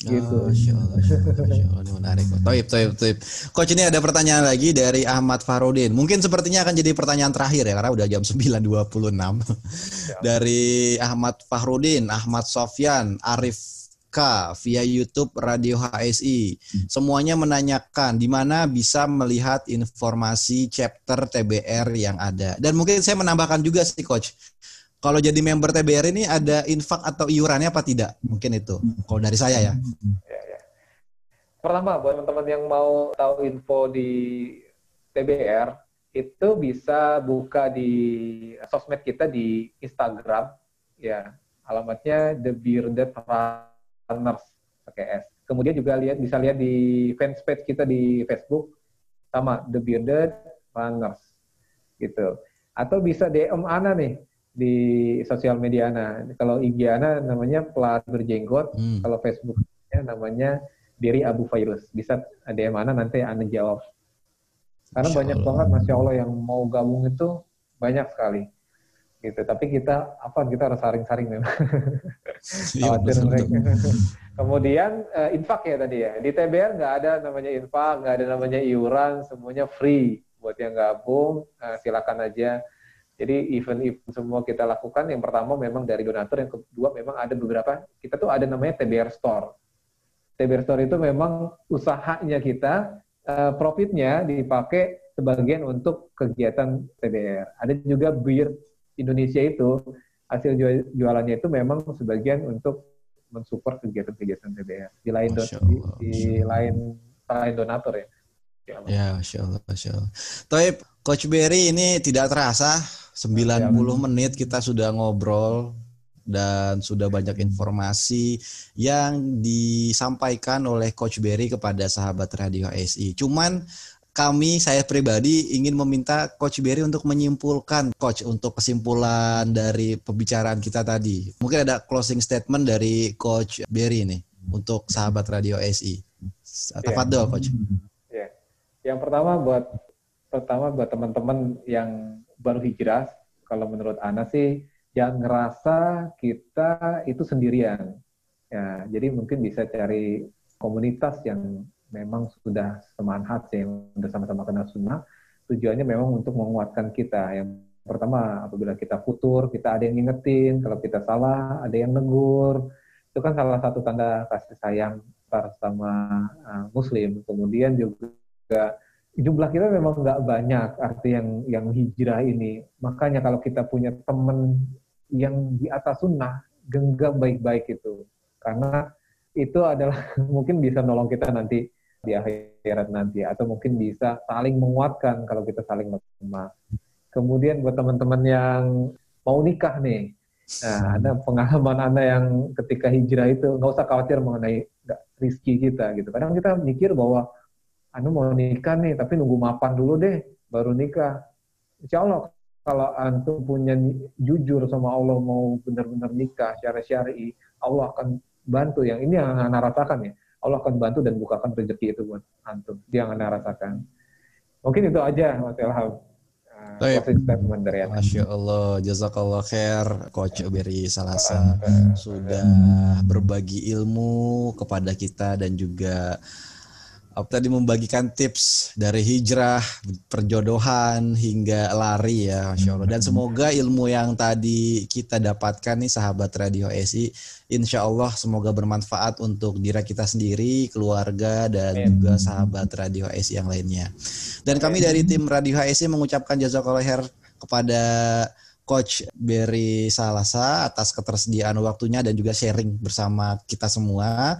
C: gitu. Oh, Masya Allah,
B: Masya Allah, ini menarik. Toib, toib, toib. Coach ini ada pertanyaan lagi dari Ahmad Farudin. Mungkin sepertinya akan jadi pertanyaan terakhir ya, karena udah jam 9.26. Ya. dari Ahmad Fahrudin, Ahmad Sofyan, Arif K via YouTube Radio HSI. Semuanya menanyakan di mana bisa melihat informasi chapter TBR yang ada. Dan mungkin saya menambahkan juga sih coach, kalau jadi member TBR ini ada infak atau iurannya apa tidak? Mungkin itu. Kalau dari saya ya. ya, ya.
C: Pertama, buat teman-teman yang mau tahu info di TBR, itu bisa buka di sosmed kita di Instagram. Ya, alamatnya The Bearded Runners pakai S. Kemudian juga lihat bisa lihat di fanspage kita di Facebook sama The Bearded Runners gitu. Atau bisa DM Ana nih di sosial media Ana. Kalau IG Ana namanya pelat berjenggot, hmm. kalau Facebooknya namanya Diri Abu Virus. Bisa DM Ana nanti Ana jawab. Karena Masya banyak Allah. banget Masya Allah yang mau gabung itu banyak sekali. Gitu. Tapi kita apa kita harus saring-saring memang. Iya, Kemudian uh, infak ya tadi ya. Di TBR nggak ada namanya infak, nggak ada namanya iuran, semuanya free. Buat yang gabung, uh, silakan aja jadi event-event semua kita lakukan yang pertama memang dari donatur, yang kedua memang ada beberapa kita tuh ada namanya TBR Store. TBR Store itu memang usahanya kita, uh, profitnya dipakai sebagian untuk kegiatan TBR. Ada juga Beer Indonesia itu hasil jualannya itu memang sebagian untuk mensupport kegiatan-kegiatan TBR. Di lain di, di lain selain donatur ya.
B: Ya, Masya Allah, Masya Allah. Tapi Coach Berry ini tidak terasa 90 menit kita sudah ngobrol dan sudah banyak informasi yang disampaikan oleh Coach Berry kepada sahabat Radio ASI. Cuman kami saya pribadi ingin meminta Coach Berry untuk menyimpulkan Coach untuk kesimpulan dari pembicaraan kita tadi. Mungkin ada closing statement dari Coach Berry nih untuk sahabat Radio ASI. Tafadhol yeah. Coach.
C: Yeah. Yang pertama buat pertama buat teman-teman yang baru hijrah, kalau menurut Ana sih yang ngerasa kita itu sendirian. Ya, jadi mungkin bisa cari komunitas yang memang sudah semanhat yang sudah sama-sama kenal sunnah. Tujuannya memang untuk menguatkan kita. Yang pertama, apabila kita futur, kita ada yang ngingetin. Kalau kita salah, ada yang negur. Itu kan salah satu tanda kasih sayang sama uh, Muslim. Kemudian juga jumlah kita memang nggak banyak arti yang yang hijrah ini. Makanya kalau kita punya teman yang di atas sunnah genggam baik-baik itu karena itu adalah mungkin bisa nolong kita nanti di akhirat nanti atau mungkin bisa saling menguatkan kalau kita saling lemah. Kemudian buat teman-teman yang mau nikah nih, nah ada pengalaman anda yang ketika hijrah itu nggak usah khawatir mengenai rizki kita gitu. Kadang kita mikir bahwa anu mau nikah nih tapi nunggu mapan dulu deh baru nikah. Insya Allah kalau antum punya jujur sama Allah mau benar-benar nikah secara syari, Allah akan bantu. Yang ini yang anda rasakan ya. Allah akan bantu dan bukakan rezeki itu buat antum. Dia yang anda rasakan. Mungkin itu aja Mas Ilham.
B: Dari Masya Allah, jazakallah khair Coach Beri Salasa sudah berbagi ilmu kepada kita dan juga apa tadi membagikan tips dari hijrah, perjodohan hingga lari ya, Masya Allah. Dan semoga ilmu yang tadi kita dapatkan nih sahabat Radio SI, insya Allah semoga bermanfaat untuk diri kita sendiri, keluarga, dan Amen. juga sahabat Radio SI yang lainnya. Dan kami dari tim Radio HSI mengucapkan jazakallah khair kepada Coach Berry Salasa atas ketersediaan waktunya dan juga sharing bersama kita semua.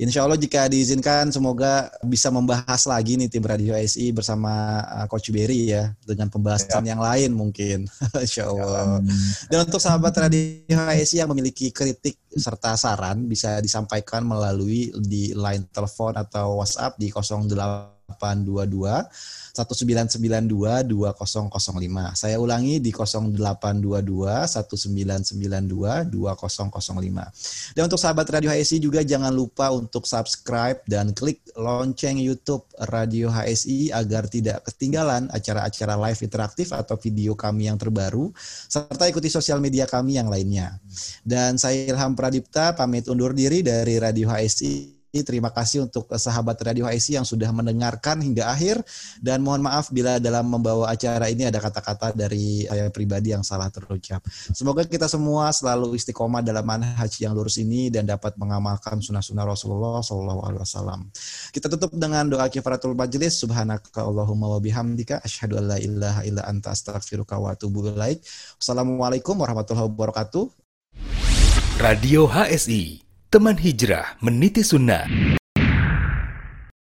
B: Insya Allah jika diizinkan semoga bisa membahas lagi nih tim Radio SI bersama uh, Coach Berry ya dengan pembahasan ya. yang lain mungkin. Insya Allah. Dan untuk sahabat Radio SI yang memiliki kritik serta saran bisa disampaikan melalui di line telepon atau WhatsApp di 0822 1992 2005. Saya ulangi di 0822 1992 2005. Dan untuk sahabat Radio HSI juga jangan lupa untuk subscribe dan klik lonceng YouTube Radio HSI agar tidak ketinggalan acara-acara live interaktif atau video kami yang terbaru serta ikuti sosial media kami yang lainnya. Dan saya Ilham Pradipta pamit undur diri dari Radio HSI Terima kasih untuk sahabat Radio HSI yang sudah mendengarkan hingga akhir dan mohon maaf bila dalam membawa acara ini ada kata-kata dari saya pribadi yang salah terucap. Semoga kita semua selalu istiqomah dalam manhaj yang lurus ini dan dapat mengamalkan sunnah-sunnah Rasulullah Shallallahu Alaihi Wasallam. Kita tutup dengan doa kifaratul majlis. Subhanaka Allahumma wa bihamdika asyhadu an la ilaha illa anta astaghfiruka wa atubu ilaik. Wassalamualaikum warahmatullahi wabarakatuh.
A: Radio HSI Teman Hijrah Meniti Sunnah